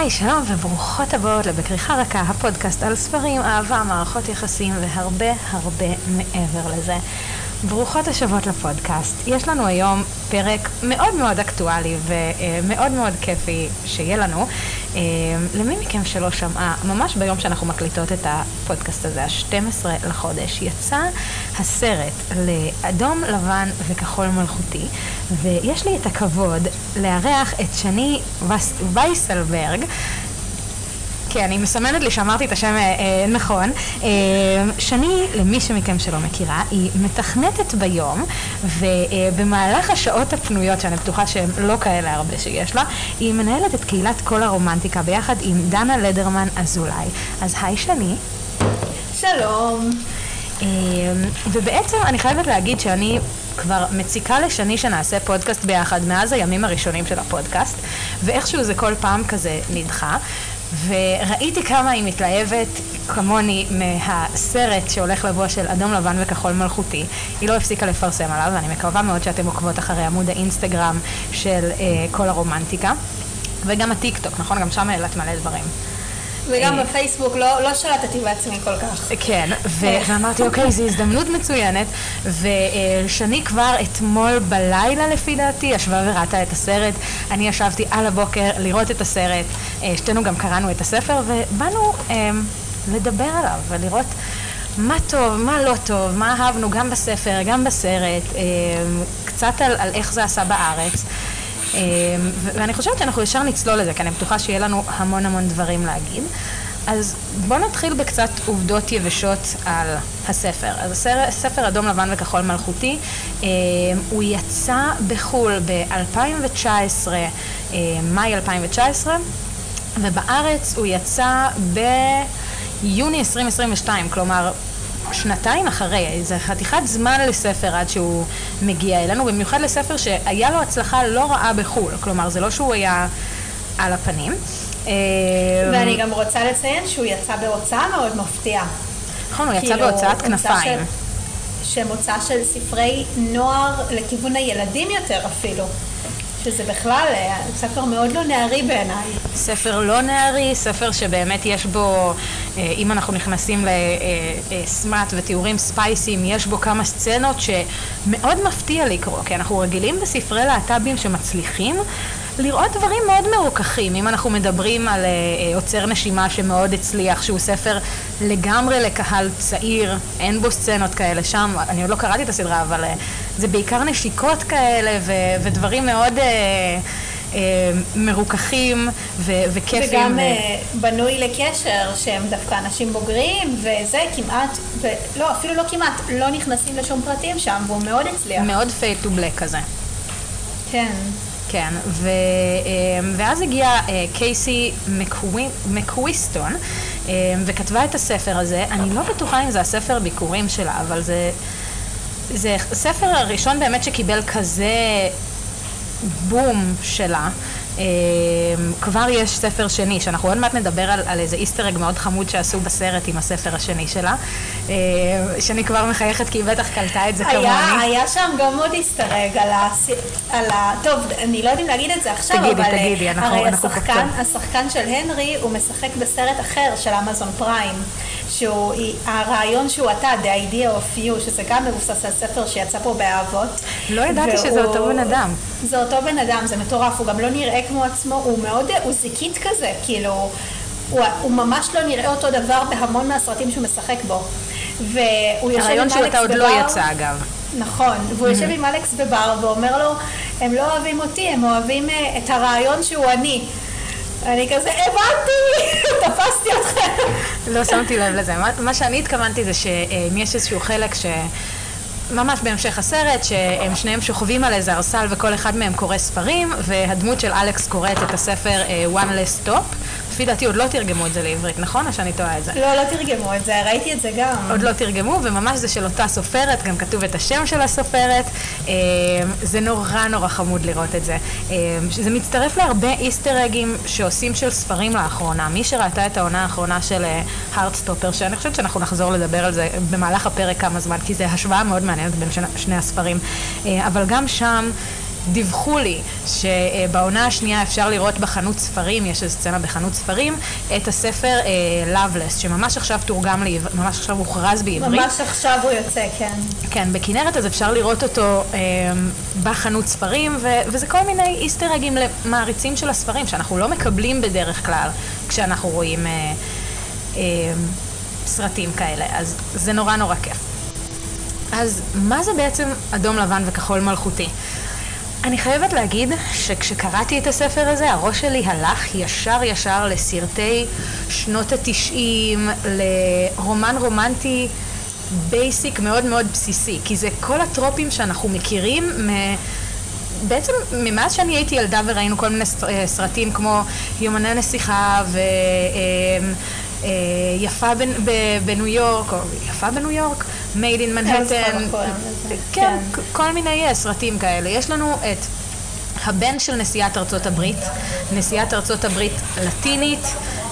היי, שלום וברוכות הבאות לבכריכה רכה, הפודקאסט על ספרים, אהבה, מערכות יחסים והרבה הרבה מעבר לזה. ברוכות השבות לפודקאסט. יש לנו היום פרק מאוד מאוד אקטואלי ומאוד מאוד כיפי שיהיה לנו. אה, למי מכם שלא שמע, ממש ביום שאנחנו מקליטות את הפודקאסט הזה, ה-12 לחודש, יצא הסרט לאדום, לבן וכחול מלכותי, ויש לי את הכבוד לארח את שני וייסלברג. כן, אני מסמנת לי שאמרתי את השם אה, אה, נכון. אה, שני, למי שמכם שלא מכירה, היא מתכנתת ביום, ובמהלך השעות הפנויות, שאני בטוחה שהן לא כאלה הרבה שיש לה, היא מנהלת את קהילת כל הרומנטיקה ביחד עם דנה לדרמן אזולאי. אז היי שני. שלום. אה, ובעצם אני חייבת להגיד שאני כבר מציקה לשני שנעשה פודקאסט ביחד מאז הימים הראשונים של הפודקאסט, ואיכשהו זה כל פעם כזה נדחה. וראיתי כמה היא מתלהבת כמוני מהסרט שהולך לבוא של אדום לבן וכחול מלכותי. היא לא הפסיקה לפרסם עליו, ואני מקווה מאוד שאתם עוקבות אחרי עמוד האינסטגרם של אה, כל הרומנטיקה. וגם הטיק טוק, נכון? גם שם העלת מלא דברים. וגם אה, בפייסבוק לא, לא שלטתי בעצמי כל כך. כן, ואמרתי, אוקיי, זו הזדמנות מצוינת, ושני כבר אתמול בלילה, לפי דעתי, ישבה וראתה את הסרט. אני ישבתי על הבוקר לראות את הסרט, אה, שתינו גם קראנו את הספר, ובאנו אה, לדבר עליו ולראות... מה טוב, מה לא טוב, מה אהבנו גם בספר, גם בסרט, קצת על, על איך זה עשה בארץ. אמ, ואני חושבת שאנחנו ישר נצלול לזה, כי אני בטוחה שיהיה לנו המון המון דברים להגיד. אז בואו נתחיל בקצת עובדות יבשות על הספר. אז הספר אדום לבן וכחול מלכותי, אמ, הוא יצא בחו"ל ב-2019, אמ, מאי 2019, ובארץ הוא יצא ביוני 2022, כלומר שנתיים אחרי, זה חתיכת זמן לספר עד שהוא מגיע אלינו, במיוחד לספר שהיה לו הצלחה לא רעה בחו"ל, כלומר זה לא שהוא היה על הפנים. אה, ואני גם רוצה לציין שהוא יצא בהוצאה מאוד מפתיעה. נכון, הוא יצא כאילו, בהוצאת כנפיים. שמוצא של ספרי נוער לכיוון הילדים יותר אפילו. שזה בכלל אה, ספר מאוד לא נערי בעיניי. ספר לא נערי, ספר שבאמת יש בו, אה, אם אנחנו נכנסים לסמאט אה, ותיאורים ספייסיים, יש בו כמה סצנות שמאוד מפתיע לקרוא, כי אנחנו רגילים בספרי להט"בים שמצליחים לראות דברים מאוד מרוככים. אם אנחנו מדברים על עוצר נשימה שמאוד הצליח, שהוא ספר לגמרי לקהל צעיר, אין בו סצנות כאלה שם, אני עוד לא קראתי את הסדרה, אבל uh, זה בעיקר נשיקות כאלה ו- ודברים מאוד... Uh, uh, מרוככים ו- וכיפים. וגם ו... uh, בנוי לקשר שהם דווקא אנשים בוגרים וזה כמעט, לא אפילו לא כמעט, לא נכנסים לשום פרטים שם והוא מאוד הצליח. מאוד fade to black כזה. כן. כן, ו, אמ, ואז הגיעה אה, קייסי מקוויסטון אמ, וכתבה את הספר הזה. אני לא בטוחה אם זה הספר ביכורים שלה, אבל זה, זה הספר הראשון באמת שקיבל כזה בום שלה. אמ, כבר יש ספר שני, שאנחנו עוד מעט נדבר על, על איזה איסטר אג מאוד חמוד שעשו בסרט עם הספר השני שלה, אמ, שאני כבר מחייכת כי היא בטח קלטה את זה היה, כמוני. היה שם גם עוד איסטר אג על ה... על ה טוב, אני לא יודעת אם להגיד את זה עכשיו, תגידי, אבל... תגידי, אנחנו, הרי אנחנו השחקן, השחקן של הנרי, הוא משחק בסרט אחר של אמזון פריים. שהוא, הרעיון שהוא אתה, The Idea of You, שזה גם מבוסס על ספר שיצא פה באהבות. לא ידעתי והוא, שזה אותו בן אדם. זה אותו בן אדם, זה מטורף, הוא גם לא נראה כמו עצמו, הוא מאוד, הוא זיקית כזה, כאילו, הוא, הוא ממש לא נראה אותו דבר בהמון מהסרטים שהוא משחק בו. והוא יושב עם אלכס בבר. הרעיון שאתה עוד לא יצא אגב. נכון, והוא יושב עם אלכס בבר ואומר לו, הם לא אוהבים אותי, הם אוהבים אה, את הרעיון שהוא אני. אני כזה, הבנתי, תפסתי אתכם. לא שמתי לב לזה. מה שאני התכוונתי זה שאם יש איזשהו חלק ש... ממש בהמשך הסרט, שהם שניהם שוכבים על איזה ארסל וכל אחד מהם קורא ספרים, והדמות של אלכס קוראת את הספר uh, One Less Stop. לפי דעתי עוד לא תרגמו את זה לעברית, נכון? או שאני טועה את זה? לא, לא תרגמו את זה, ראיתי את זה גם. עוד לא תרגמו, וממש זה של אותה סופרת, גם כתוב את השם של הסופרת. אה, זה נורא נורא חמוד לראות את זה. אה, זה מצטרף להרבה איסטר אגים שעושים של ספרים לאחרונה. מי שראתה את העונה האחרונה של הארדסטופר, שאני חושבת שאנחנו נחזור לדבר על זה במהלך הפרק כמה זמן, כי זה השוואה מאוד מעניינת בין שני הספרים. אבל גם שם... דיווחו לי שבעונה השנייה אפשר לראות בחנות ספרים, יש איזו סצנה בחנות ספרים, את הספר Loveless, שממש עכשיו תורגם, לעבר, ממש עכשיו הוכרז בעברית. ממש עכשיו הוא יוצא, כן. כן, בכנרת אז אפשר לראות אותו אה, בחנות ספרים, וזה כל מיני איסטר אגים למעריצים של הספרים, שאנחנו לא מקבלים בדרך כלל כשאנחנו רואים אה, אה, סרטים כאלה, אז זה נורא נורא כיף. אז מה זה בעצם אדום לבן וכחול מלכותי? אני חייבת להגיד שכשקראתי את הספר הזה, הראש שלי הלך ישר ישר לסרטי שנות התשעים, לרומן רומנטי basic מאוד מאוד בסיסי, כי זה כל הטרופים שאנחנו מכירים מ... בעצם מאז שאני הייתי ילדה וראינו כל מיני סרטים כמו יומני נסיכה ו... אמ, אה, יפה בניו יורק, או יפה בניו יורק, made in Manhattan, כן, כל מיני אה, סרטים כאלה. יש לנו את הבן של נשיאת ארצות הברית, נשיאת ארצות הברית לטינית,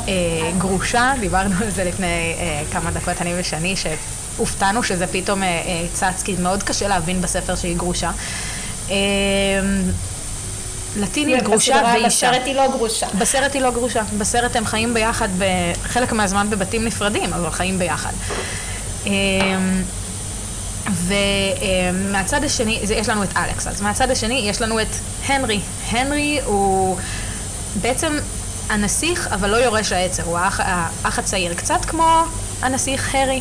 אה, גרושה, דיברנו על זה לפני כמה דקות, אני ושני, שהופתענו שזה פתאום צץ, כי מאוד קשה להבין בספר שהיא גרושה. לטינית גרושה ואישה. בסרט היא לא גרושה. בסרט היא לא גרושה. בסרט הם חיים ביחד, חלק מהזמן בבתים נפרדים, אבל חיים ביחד. אמ, ומהצד השני, יש לנו את אלכס, אז מהצד השני יש לנו את הנרי. הנרי הוא בעצם הנסיך, אבל לא יורש העצר, הוא האח, האח הצעיר. קצת כמו הנסיך הרי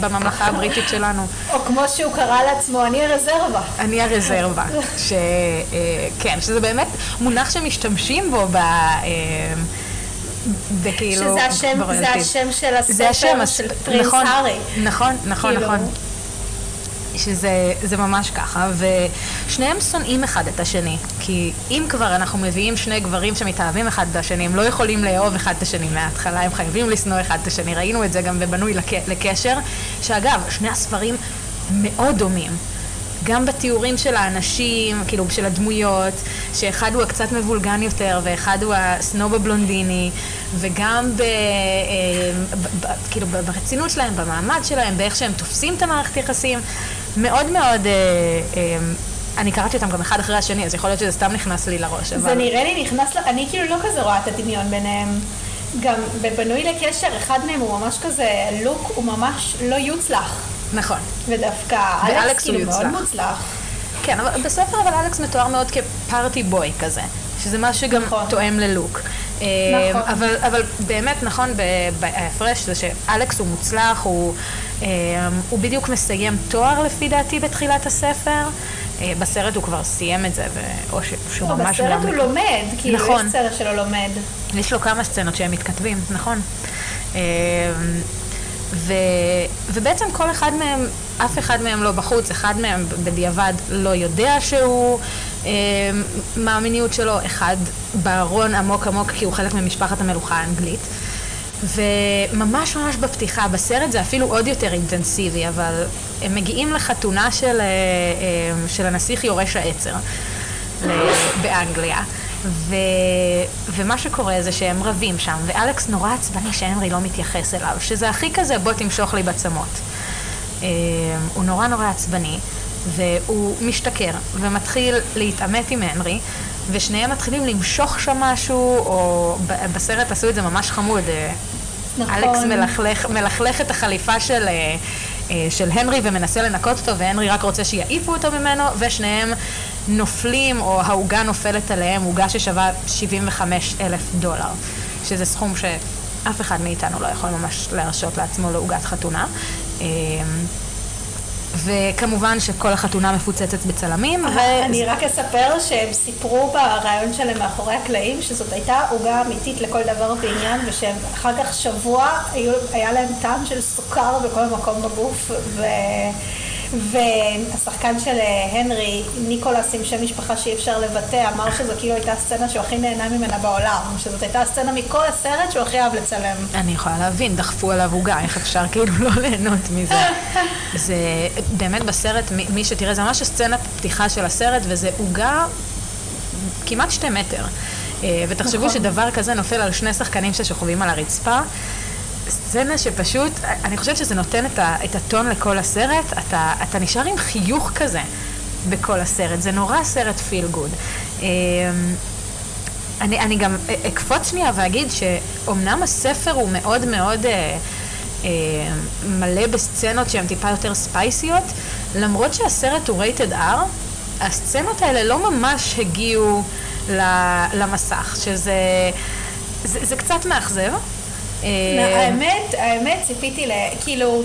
בממלכה הבריטית שלנו. או כמו שהוא קרא לעצמו, אני הרזרבה. אני הרזרבה. ש... אה, כן, שזה באמת מונח שמשתמשים בו ב... וכאילו... שזה השם, זה השם של הספר זה השם, של פרינס נכון, הארי. נכון, נכון, כאילו... נכון. שזה ממש ככה, ושניהם שונאים אחד את השני, כי אם כבר אנחנו מביאים שני גברים שמתאהבים אחד את השני, הם לא יכולים לאהוב אחד את השני מההתחלה, הם חייבים לשנוא אחד את השני, ראינו את זה גם בבנוי לק... לקשר, שאגב, שני הספרים מאוד דומים. גם בתיאורים של האנשים, כאילו של הדמויות, שאחד הוא הקצת מבולגן יותר ואחד הוא הסנוב הבלונדיני, וגם ב, אה, ב, ב, כאילו ברצינות שלהם, במעמד שלהם, באיך שהם תופסים את המערכת יחסים. מאוד מאוד, אה, אה, אני קראתי אותם גם אחד אחרי השני, אז יכול להיות שזה סתם נכנס לי לראש, אבל... זה נראה לי נכנס, אני כאילו לא כזה רואה את הדמיון ביניהם. גם בבנוי לקשר, אחד מהם הוא ממש כזה, לוק הוא ממש לא יוצלח. נכון. ודווקא אלכס כאילו מאוד מוצלח. כן, אבל בספר אבל אלכס מתואר מאוד כפארטי בוי כזה, שזה משהו שגם נכון. תואם ללוק. נכון. אבל, אבל באמת נכון בהפרש זה שאלכס הוא מוצלח, הוא, הוא בדיוק מסיים תואר לפי דעתי בתחילת הספר. בסרט הוא כבר סיים את זה, או שהוא לא, ממש... בסרט הוא לומד, כאילו נכון. יש סרט שלו לומד. יש לו כמה סצנות שהם מתכתבים, נכון. ו, ובעצם כל אחד מהם, אף אחד מהם לא בחוץ, אחד מהם בדיעבד לא יודע שהוא, אה, מה המיניות שלו, אחד בארון עמוק עמוק כי הוא חלק ממשפחת המלוכה האנגלית. וממש ממש בפתיחה, בסרט זה אפילו עוד יותר אינטנסיבי, אבל הם מגיעים לחתונה של, אה, אה, של הנסיך יורש העצר באנגליה. ו... ומה שקורה זה שהם רבים שם, ואלכס נורא עצבני שהנרי לא מתייחס אליו, שזה הכי כזה בוא תמשוך לי בצמות. אה, הוא נורא נורא עצבני, והוא משתכר, ומתחיל להתעמת עם הנרי, ושניהם מתחילים למשוך שם משהו, או בסרט עשו את זה ממש חמוד. אה, נכון. אלכס מלכלך, מלכלך את החליפה של, אה, של הנרי ומנסה לנקות אותו, והנרי רק רוצה שיעיפו אותו ממנו, ושניהם נופלים, או העוגה נופלת עליהם, עוגה ששווה 75 אלף דולר, שזה סכום שאף אחד מאיתנו לא יכול ממש להרשות לעצמו לעוגת חתונה. אמ, וכמובן שכל החתונה מפוצצת בצלמים. ו... אני רק אספר שהם סיפרו בריאיון שלהם מאחורי הקלעים שזאת הייתה עוגה אמיתית לכל דבר ועניין ושהם אחר כך שבוע היו, היה להם טעם של סוכר בכל מקום בגוף ו... והשחקן של אה, הנרי, ניקולס עם שם משפחה שאי אפשר לבטא, אמר שזו כאילו הייתה הסצנה שהוא הכי נהנה ממנה בעולם, שזאת הייתה הסצנה מכל הסרט שהוא הכי אהב לצלם. אני יכולה להבין, דחפו עליו עוגה, איך אפשר כאילו לא ליהנות מזה. זה באמת בסרט, מי שתראה, זה ממש הסצנת פתיחה של הסרט, וזה עוגה כמעט שתי מטר. אה, ותחשבו נכון. שדבר כזה נופל על שני שחקנים ששוכבים על הרצפה. סצנה שפשוט, אני חושבת שזה נותן את, ה, את הטון לכל הסרט, אתה, אתה נשאר עם חיוך כזה. בכל הסרט. זה נורא סרט פיל גוד. אני, אני גם אקפוץ שנייה ואגיד שאומנם הספר הוא מאוד מאוד אה, אה, מלא בסצנות שהן טיפה יותר ספייסיות, למרות שהסרט הוא רייטד R, הסצנות האלה לא ממש הגיעו למסך, שזה זה, זה קצת מאכזב. אה, האמת, האמת ציפיתי ל... כאילו...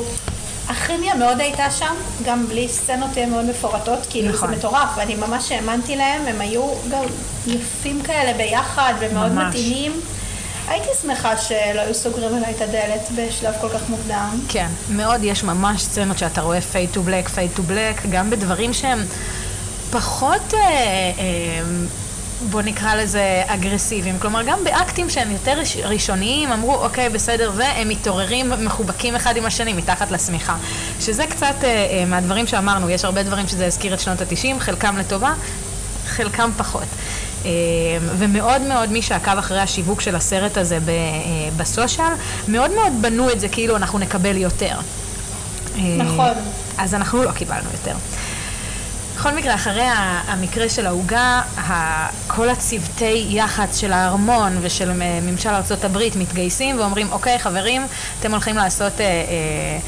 הכימיה מאוד הייתה שם, גם בלי סצנות מאוד מפורטות, כאילו נכון. זה מטורף, ואני ממש האמנתי להם, הם היו גם יפים כאלה ביחד ומאוד ממש. מתאימים. הייתי שמחה שלא היו סוגרים עליי את הדלת בשלב כל כך מוקדם. כן, מאוד יש ממש סצנות שאתה רואה fade to black, fade to black, גם בדברים שהם פחות... אה, אה, בוא נקרא לזה אגרסיביים. כלומר, גם באקטים שהם יותר ראשוניים, אמרו, אוקיי, בסדר, והם מתעוררים מחובקים אחד עם השני מתחת לשמיכה. שזה קצת אה, אה, מהדברים שאמרנו, יש הרבה דברים שזה הזכיר את שנות התשעים, חלקם לטובה, חלקם פחות. אה, ומאוד מאוד מי שעקב אחרי השיווק של הסרט הזה ב, אה, בסושיאל, מאוד מאוד בנו את זה כאילו אנחנו נקבל יותר. אה, נכון. אז אנחנו לא קיבלנו יותר. בכל מקרה, אחרי המקרה של העוגה, כל הצוותי יח"צ של הארמון ושל ממשל ארה"ב מתגייסים ואומרים, אוקיי, חברים, אתם הולכים לעשות... אה, אה,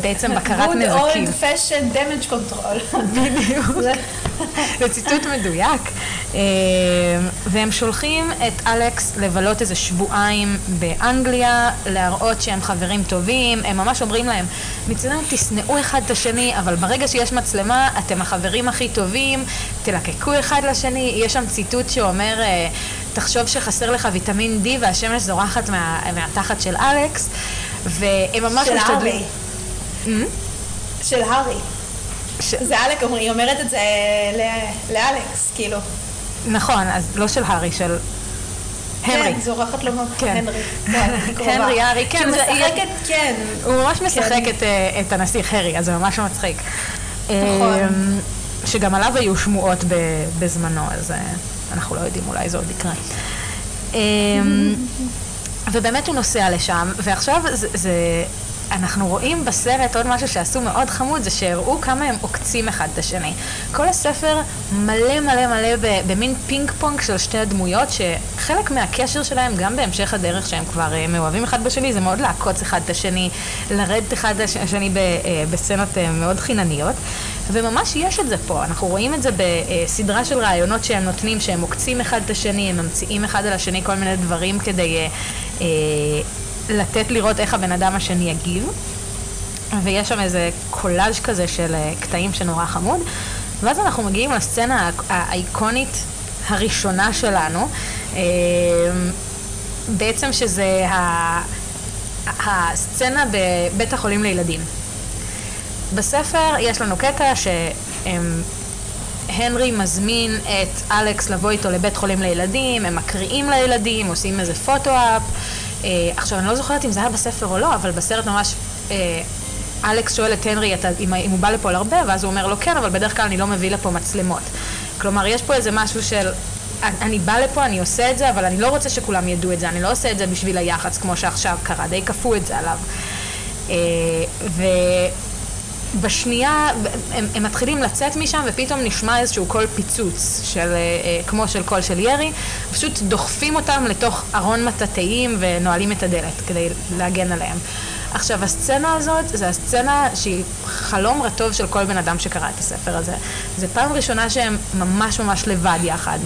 בעצם בקרת נזקים. Good old fashioned damage control. בדיוק. זה ציטוט מדויק. אה, והם שולחים את אלכס לבלות איזה שבועיים באנגליה, להראות שהם חברים טובים, הם ממש אומרים להם, מצוין, תשנאו אחד את השני, אבל ברגע שיש מצלמה, אתם החברים הכי טובים, תלקקו אחד לשני. יש שם ציטוט שאומר, אה, תחשוב שחסר לך ויטמין D והשמש זורחת מה, מהתחת של אלכס, והם ממש משתדלים... של הארי. זה אלק, היא אומרת את זה לאלכס, כאילו. נכון, אז לא של הארי, של הנרי. כן, זורחת לו כן. הנרי. הנרי, הארי, כן. שהוא משחק את, כן. הוא ממש משחק כן. אה, את הנסיך הארי, אז זה ממש מצחיק. נכון. אמ, שגם עליו היו שמועות בזמנו, אז אה, אנחנו לא יודעים, אולי זה עוד יקרה. אמ, ובאמת הוא נוסע לשם, ועכשיו זה, אנחנו רואים בסרט עוד משהו שעשו מאוד חמוד, זה שהראו כמה הם עוקצים אחד את השני. כל הספר מלא מלא מלא במין פינג פונג של שתי הדמויות, שחלק מהקשר שלהם, גם בהמשך הדרך שהם כבר uh, מאוהבים אחד בשני, זה מאוד לעקוץ אחד את השני, לרדת אחד את השני uh, בסצנות uh, מאוד חינניות. וממש יש את זה פה, אנחנו רואים את זה בסדרה של רעיונות שהם נותנים, שהם עוקצים אחד את השני, הם ממציאים אחד על השני כל מיני דברים כדי... לתת לראות איך הבן אדם השני יגיב, ויש שם איזה קולאז' כזה של אה, קטעים שנורא חמוד, ואז אנחנו מגיעים לסצנה האיקונית הראשונה שלנו, אה, בעצם שזה הסצנה בבית החולים לילדים. בספר יש לנו קטע שהנרי מזמין את אלכס לבוא איתו לבית חולים לילדים, הם מקריאים לילדים, עושים איזה פוטו-אפ. אה, עכשיו, אני לא זוכרת אם זה היה בספר או לא, אבל בסרט ממש... אה, אלכס שואל את הנרי אם, הוא בא לפה להרבה, ואז הוא אומר לו כן, אבל בדרך כלל אני לא מביא לפה מצלמות. כלומר, יש פה איזה משהו של, אני בא לפה, אני עושה את זה, אבל אני לא רוצה שכולם ידעו את זה, אני לא עושה את זה בשביל היח"צ כמו שעכשיו קרה, די כפו את זה עליו. אה, ובשנייה, הם, הם מתחילים לצאת משם, ופתאום נשמע איזשהו קול פיצוץ, של, כמו של קול של ירי, פשוט דוחפים אותם לתוך ארון מטאטאים ונועלים את הדלת כדי להגן עליהם. עכשיו, הסצנה הזאת, זו הסצנה שהיא חלום רטוב של כל בן אדם שקרא את הספר הזה. זו פעם ראשונה שהם ממש ממש לבד יחד.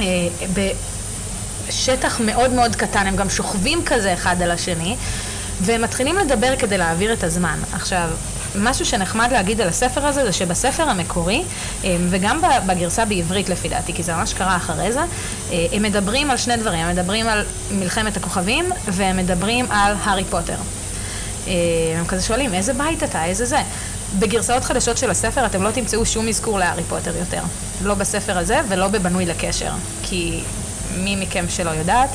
אה, בשטח מאוד מאוד קטן, הם גם שוכבים כזה אחד על השני, והם מתחילים לדבר כדי להעביר את הזמן. עכשיו, משהו שנחמד להגיד על הספר הזה, זה שבספר המקורי, אה, וגם בגרסה בעברית לפי דעתי, כי זה ממש קרה אחרי זה, אה, הם מדברים על שני דברים, הם מדברים על מלחמת הכוכבים, והם מדברים על הארי פוטר. אה, הם כזה שואלים, איזה בית אתה, איזה זה? בגרסאות חדשות של הספר אתם לא תמצאו שום אזכור להארי פוטר יותר. לא בספר הזה ולא בבנוי לקשר. כי מי מכם שלא יודעת,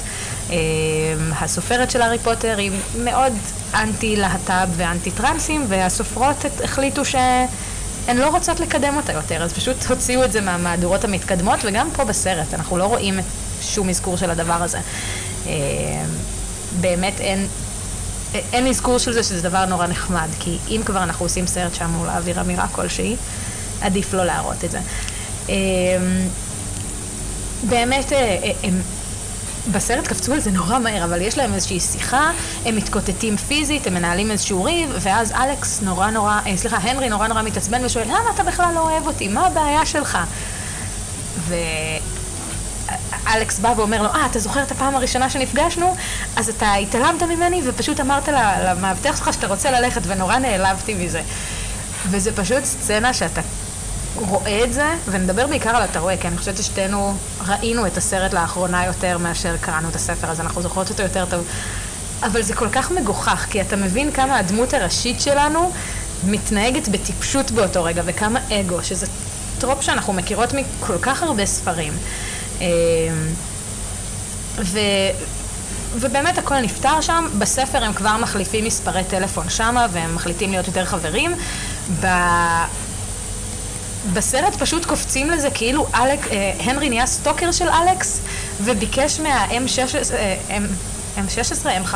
הסופרת של הארי פוטר היא מאוד אנטי להט"ב ואנטי טרנסים, והסופרות החליטו שהן לא רוצות לקדם אותה יותר, אז פשוט הוציאו את זה מהמהדורות המתקדמות, וגם פה בסרט אנחנו לא רואים שום אזכור של הדבר הזה. אה, באמת אין, אין אזכור של זה שזה דבר נורא נחמד, כי אם כבר אנחנו עושים סרט שאמור להעביר אמירה כלשהי, עדיף לא להראות את זה. אמ, באמת, אה, אה, הם בסרט קפצו על זה נורא מהר, אבל יש להם איזושהי שיחה, הם מתקוטטים פיזית, הם מנהלים איזשהו ריב, ואז אלכס נורא נורא, אה, סליחה, הנרי נורא נורא מתעצבן ושואל, למה אתה בכלל לא אוהב אותי? מה הבעיה שלך? ואלכס בא ואומר לו, אה, אתה זוכר את הפעם הראשונה שנפגשנו? אז אתה התעלמת ממני ופשוט אמרת למאבטח שלך שאתה רוצה ללכת, ונורא נעלבתי מזה. וזה פשוט סצנה שאתה רואה את זה, ונדבר בעיקר על אתה רואה, כי אני חושבת ששתינו ראינו את הסרט לאחרונה יותר מאשר קראנו את הספר, אז אנחנו זוכרות אותו יותר טוב. אבל זה כל כך מגוחך, כי אתה מבין כמה הדמות הראשית שלנו מתנהגת בטיפשות באותו רגע, וכמה אגו, שזה trope שאנחנו מכירות מכל כך הרבה ספרים. אמ, ו... ובאמת הכל נפתר שם, בספר הם כבר מחליפים מספרי טלפון שמה והם מחליטים להיות יותר חברים. ב... בסרט פשוט קופצים לזה כאילו אלק, אה, הנרי נהיה stalker של אלכס וביקש מה-MI6, אה, MI6, MI5,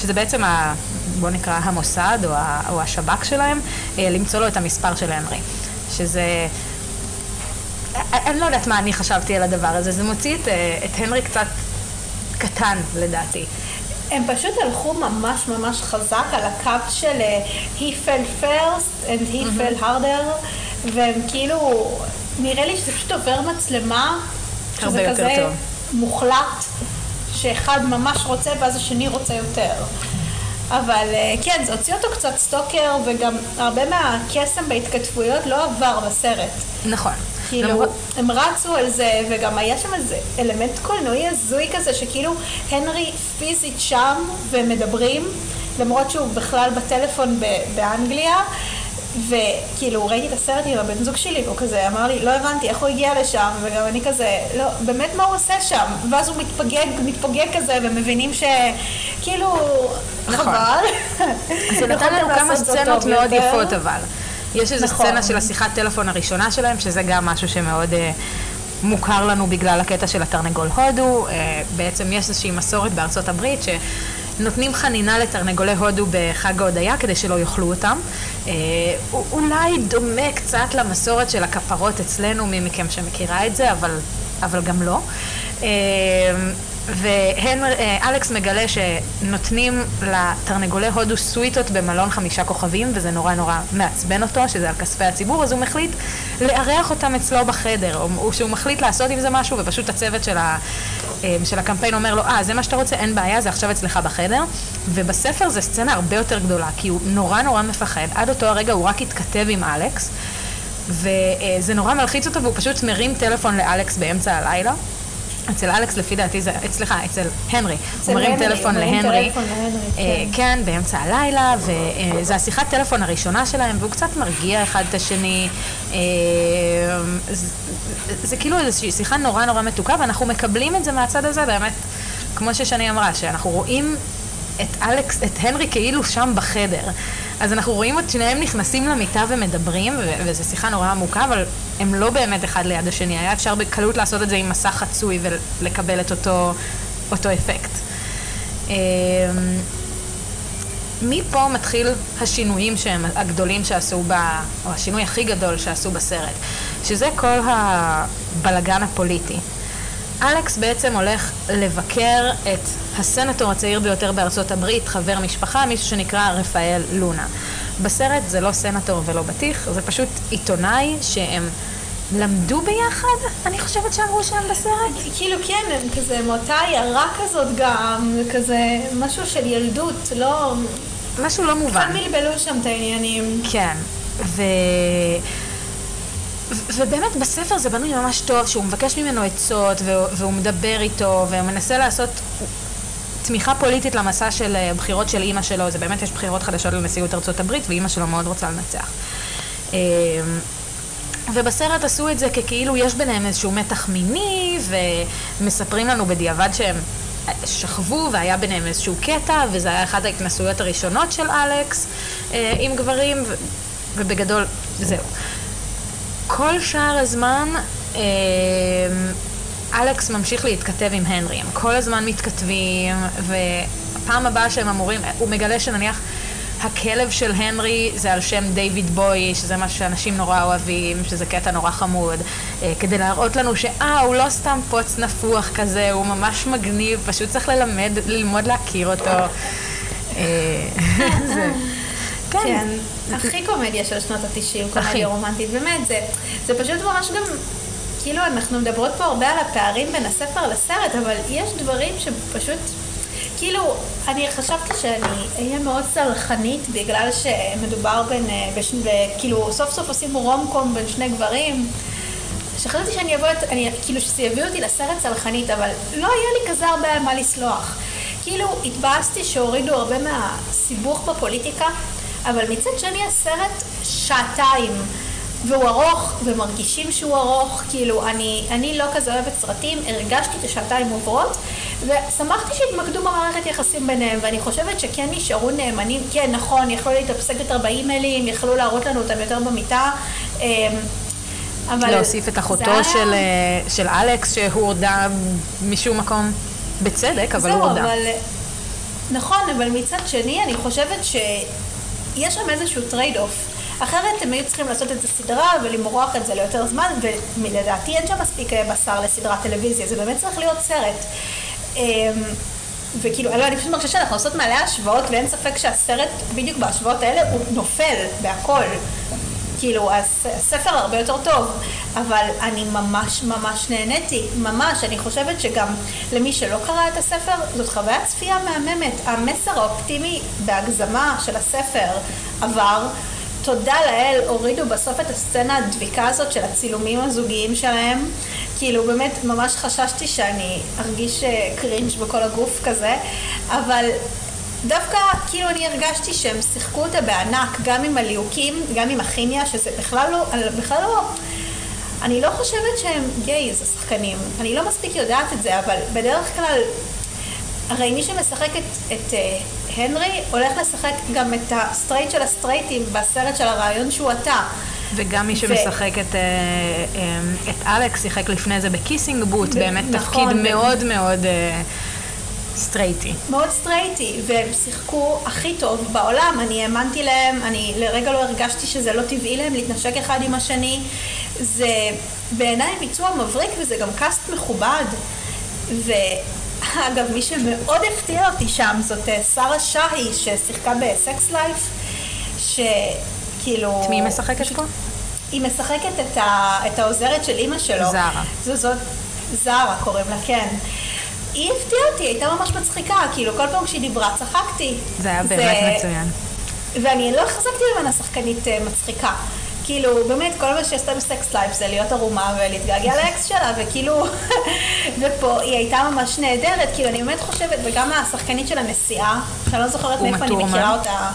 שזה בעצם, ה, בוא נקרא המוסד או, ה, או השב"כ שלהם, אה, למצוא לו את המספר של הנרי. שזה... אני לא יודעת מה אני חשבתי על הדבר הזה, זה מוציא את, אה, את הנרי קצת קטן לדעתי. הם פשוט הלכו ממש ממש חזק על הקו של אה, he fell first and he mm-hmm. fell harder והם כאילו, נראה לי שזה פשוט עובר מצלמה שזה כזה טוב. מוחלט שאחד ממש רוצה ואז השני רוצה יותר. אבל אה, כן, זה הוציא אותו קצת סטוקר, וגם הרבה מהקסם בהתכתבויות לא עבר בסרט. נכון. כאילו, למרות... הם רצו על זה, וגם היה שם איזה אלמנט קולנועי הזוי כזה, שכאילו הנרי פיזית שם, ומדברים, למרות שהוא בכלל בטלפון באנגליה. וכאילו ראיתי את הסרט עם הבן זוג שלי והוא כזה אמר לי לא הבנתי איך הוא הגיע לשם וגם אני כזה לא באמת מה הוא עושה שם ואז הוא מתפגג מתפוגג כזה ומבינים שכאילו נכון. חבל. זה נתן לנו כמה סצנות מאוד יפות אבל. יש איזו נכון. סצנה של השיחת טלפון הראשונה שלהם שזה גם משהו שמאוד uh, מוכר לנו בגלל הקטע של התרנגול הודו. Uh, בעצם יש איזושהי מסורת בארצות הברית ש... נותנים חנינה לתרנגולי הודו בחג ההודיה כדי שלא יאכלו אותם. אה, אולי דומה קצת למסורת של הכפרות אצלנו, מי מכם שמכירה את זה, אבל, אבל גם לא. אה, ואלכס מגלה שנותנים לתרנגולי הודו סוויטות במלון חמישה כוכבים, וזה נורא נורא מעצבן אותו, שזה על כספי הציבור, אז הוא מחליט לארח אותם אצלו בחדר, או שהוא מחליט לעשות עם זה משהו, ופשוט הצוות של, ה, אה, של הקמפיין אומר לו, אה, זה מה שאתה רוצה, אין בעיה, זה עכשיו אצלך בחדר. ובספר זה סצנה הרבה יותר גדולה, כי הוא נורא נורא מפחד, עד אותו הרגע הוא רק התכתב עם אלכס, וזה נורא מלחיץ אותו, והוא פשוט מרים טלפון לאלכס באמצע הלילה. אצל אלכס לפי דעתי זה, סליחה, אצל הנרי, הוא מרים טלפון להנרי, אה, כן. כן, באמצע הלילה, וזו השיחת טלפון הראשונה שלהם, והוא קצת מרגיע אחד את השני, אה, זה כאילו איזושהי שיחה נורא נורא מתוקה, ואנחנו מקבלים את זה מהצד הזה באמת, כמו ששני אמרה, שאנחנו רואים את אלכס, את הנרי כאילו שם בחדר. אז אנחנו רואים את שניהם נכנסים למיטה ומדברים, וזו שיחה נורא עמוקה, אבל הם לא באמת אחד ליד השני. היה אפשר בקלות לעשות את זה עם מסך חצוי ולקבל את אותו, אותו אפקט. אמ, מפה מתחיל השינויים שהם הגדולים שעשו ב... או השינוי הכי גדול שעשו בסרט, שזה כל הבלגן הפוליטי. אלכס בעצם הולך לבקר את הסנטור הצעיר ביותר בארצות הברית, חבר משפחה, מישהו שנקרא רפאל לונה. בסרט זה לא סנטור ולא בטיח, זה פשוט עיתונאי שהם למדו ביחד, אני חושבת שאמרו שהם בסרט. כאילו כן, הם כזה מאותה עיירה כזאת גם, כזה משהו של ילדות, לא... משהו לא מובן. קצת בלבלו שם את העניינים. כן, ו... ובאמת בספר זה בנוי ממש טוב, שהוא מבקש ממנו עצות, והוא מדבר איתו, והוא מנסה לעשות תמיכה פוליטית למסע של אה, בחירות של אימא שלו, זה באמת יש בחירות חדשות לנשיאות ארצות הברית, ואימא שלו מאוד רוצה לנצח. אמ, ובסרט עשו את זה ככאילו יש ביניהם איזשהו מתח מיני, ומספרים לנו בדיעבד שהם שכבו והיה ביניהם איזשהו קטע, וזה היה אחת ההתנסויות הראשונות של אלכס אה, עם גברים, ובגדול זהו. כל שאר הזמן אה, אלכס ממשיך להתכתב עם הנרי, הם כל הזמן מתכתבים, והפעם הבאה שהם אמורים, הוא מגלה שנניח הכלב של הנרי זה על שם דיוויד בוי, שזה מה שאנשים נורא אוהבים, שזה קטע נורא חמוד, אה, כדי להראות לנו שאה, הוא לא סתם פוץ נפוח כזה, הוא ממש מגניב, פשוט צריך ללמד, ללמוד להכיר אותו. אה, זה... כן. כן, הכי קומדיה של שנות התשעים, קומדיה רומנטית, באמת, זה, זה פשוט ממש גם, כאילו אנחנו מדברות פה הרבה על הפערים בין הספר לסרט, אבל יש דברים שפשוט, כאילו, אני חשבתי שאני אהיה מאוד סלחנית בגלל שמדובר בין, אה, בשני, כאילו, סוף סוף עושים רום קום בין שני גברים. שחשבתי שאני אבוא, את, אני, כאילו שזה יביא אותי לסרט סלחנית, אבל לא היה לי כזה הרבה על מה לסלוח. כאילו, התבאסתי שהורידו הרבה מהסיבוך בפוליטיקה, אבל מצד שני הסרט שעתיים, והוא ארוך, ומרגישים שהוא ארוך, כאילו, אני, אני לא כזה אוהבת סרטים, הרגשתי את השעתיים עוברות, ושמחתי שהתמקדו במערכת יחסים ביניהם, ואני חושבת שכן נשארו נאמנים, כן, נכון, יכלו להתאפסק יותר באימיילים, יכלו להראות לנו אותם יותר במיטה, אמ, אבל... להוסיף את אחותו היה... של, אה, של אלכס, שהוא הורדה משום מקום, בצדק, אבל הוא הורדה. אבל... נכון, אבל מצד שני, אני חושבת ש... יש שם איזשהו trade off. אחרת הם היו צריכים לעשות את זה סדרה ולמרוח את זה ליותר זמן, ולדעתי אין שם מספיק אה, בשר לסדרת טלוויזיה, זה באמת צריך להיות סרט. אמ, וכאילו, לא, אני פשוט מרגישה שאנחנו עושות מלא השוואות, ואין ספק שהסרט, בדיוק בהשוואות האלה, הוא נופל בהכל. כאילו, הספר הרבה יותר טוב, אבל אני ממש ממש נהניתי, ממש. אני חושבת שגם למי שלא קרא את הספר, זאת חוויית צפייה מהממת. המסר האופטימי בהגזמה של הספר עבר. תודה לאל, הורידו בסוף את הסצנה הדביקה הזאת של הצילומים הזוגיים שלהם. כאילו, באמת, ממש חששתי שאני ארגיש קרינג' אה, בכל הגוף כזה, אבל דווקא כאילו אני הרגשתי שהם שיחקו אותה בענק, גם עם הליהוקים, גם עם הכימיה, שזה בכלל לא, בכלל לא, אני לא חושבת שהם gays, השחקנים. אני לא מספיק יודעת את זה, אבל בדרך כלל, הרי מי שמשחק את, את אה, הנרי, הולך לשחק גם את הסטרייט של הסטרייטים בסרט של הרעיון שהוא אתה. וגם מי שמשחק ו... את, אה, את אלכס שיחק לפני זה ב Kissing Booth, באמת נכון, תפקיד מאוד מאוד... אה, סטרייטי. מאוד סטרייטי, והם שיחקו הכי טוב בעולם, אני האמנתי להם, אני לרגע לא הרגשתי שזה לא טבעי להם להתנשק אחד עם השני. זה בעיניי ביצוע מבריק וזה גם cast מכובד. ואגב, מי שמאוד הפתיע אותי שם זאת אה, שרה שהי, ששיחקה ב Sex Life, שכאילו... את מי משחקת פה? היא משחקת את, ה... את העוזרת של אימא שלו. זרה. זו זאת, זרה קוראים לה, כן. היא הפתיעה אותי, הייתה ממש מצחיקה, כאילו כל פעם כשהיא דיברה צחקתי. זה היה באמת זה... מצוין. ואני לא החזקתי ממנה שחקנית uh, מצחיקה. כאילו, באמת, כל מה שהיא עשתה בסקס לייף זה להיות ערומה ולהתגעגע לאקס שלה, וכאילו, ופה היא הייתה ממש נהדרת, כאילו, אני באמת חושבת, וגם השחקנית של הנסיעה, שאני לא זוכרת מאיפה אני מכירה אותה.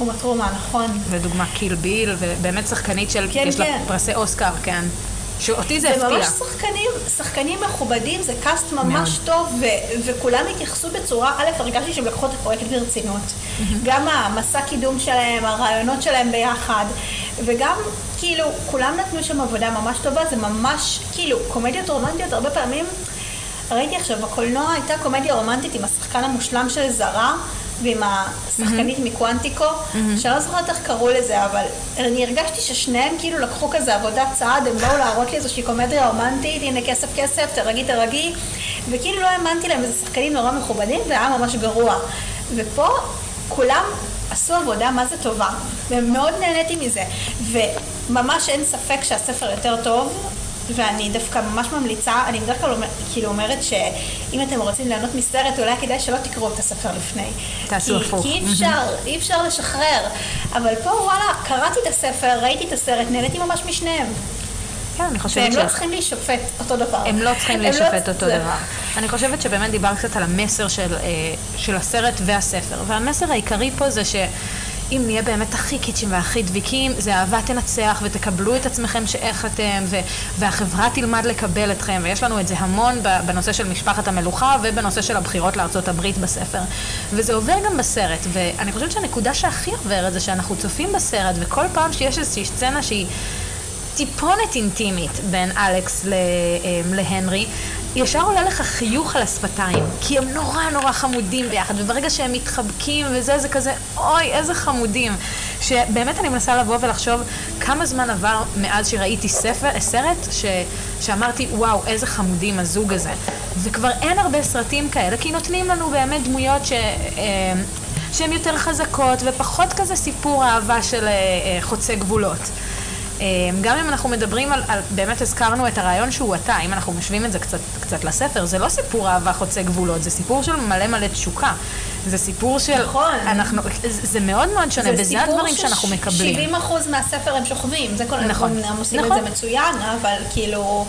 אומה טרומן, נכון. ודוגמה קיל ביל, ובאמת שחקנית של, כן, יש כן. לה פרסי אוסקר, כן. שאותי זה הפתיע. זה ממש שחקנים, שחקנים מכובדים, זה קאסט ממש מאוד. טוב, ו- וכולם התייחסו בצורה, א', הרגשתי שהם לקחו את הפרויקט ברצינות. Mm-hmm. גם המסע קידום שלהם, הרעיונות שלהם ביחד, וגם, כאילו, כולם נתנו שם עבודה ממש טובה, זה ממש, כאילו, קומדיות רומנטיות, הרבה פעמים, ראיתי עכשיו, בקולנוע הייתה קומדיה רומנטית עם השחקן המושלם של זרה, ועם השחקנית mm-hmm. מקוונטיקו, mm-hmm. שאני לא זוכרת איך קראו לזה, אבל אני הרגשתי ששניהם כאילו לקחו כזה עבודת צעד, הם באו להראות לי איזושהי קומדיה רומנטית, הנה כסף כסף, תרגי תרגי, וכאילו לא האמנתי להם, איזה שחקנים נורא מכובדים, והיה ממש גרוע. ופה כולם עשו עבודה מה זה טובה, ומאוד נהניתי מזה, וממש אין ספק שהספר יותר טוב, ואני דווקא ממש ממליצה, אני בדרך כלל אומר, כאילו אומרת שאם אתם רוצים ליהנות מסרט, אולי כדאי שלא תקראו את הספר לפני. תעשו הפוך. כי אי אפשר, אי אפשר לשחרר. אבל פה וואלה, קראתי את הספר, ראיתי את הסרט, נהניתי ממש משניהם. כן, אני חושבת ש... והם לא צריכים להישפט אותו דבר. הם לא צריכים לא להישפט אותו דבר. אני חושבת שבאמת דיברת קצת על המסר של, אה, של הסרט והספר. והמסר העיקרי פה זה ש... אם נהיה באמת הכי קיצ'ים והכי דביקים, זה אהבה תנצח ותקבלו את עצמכם שאיך אתם, ו- והחברה תלמד לקבל אתכם, ויש לנו את זה המון בנושא של משפחת המלוכה ובנושא של הבחירות לארצות הברית בספר. וזה עובר גם בסרט, ואני חושבת שהנקודה שהכי עוברת זה שאנחנו צופים בסרט, וכל פעם שיש איזושהי סצנה שהיא... טיפונת אינטימית בין אלכס אה, להנרי, ישר עולה לך חיוך על השפתיים, כי הם נורא נורא חמודים ביחד, וברגע שהם מתחבקים וזה, זה כזה, אוי, איזה חמודים. שבאמת אני מנסה לבוא ולחשוב כמה זמן עבר מאז שראיתי ספר, סרט, ש, שאמרתי, וואו, איזה חמודים הזוג הזה. וכבר אין הרבה סרטים כאלה, כי נותנים לנו באמת דמויות ש... אה, שהן יותר חזקות ופחות כזה סיפור אהבה של אה, אה, חוצה גבולות. אה, גם אם אנחנו מדברים על, על, באמת הזכרנו את הרעיון שהוא אתה, אם אנחנו משווים את זה קצת, קצת לספר, זה לא סיפור אהבה חוצה גבולות, זה סיפור של מלא מלא תשוקה. זה סיפור של... נכון. אנחנו, זה, זה מאוד מאוד שונה, וזה הדברים שאנחנו מקבלים. 70% מהספר הם שוכבים, זה כל נכון. הם עושים נכון. את זה מצוין, אבל כאילו...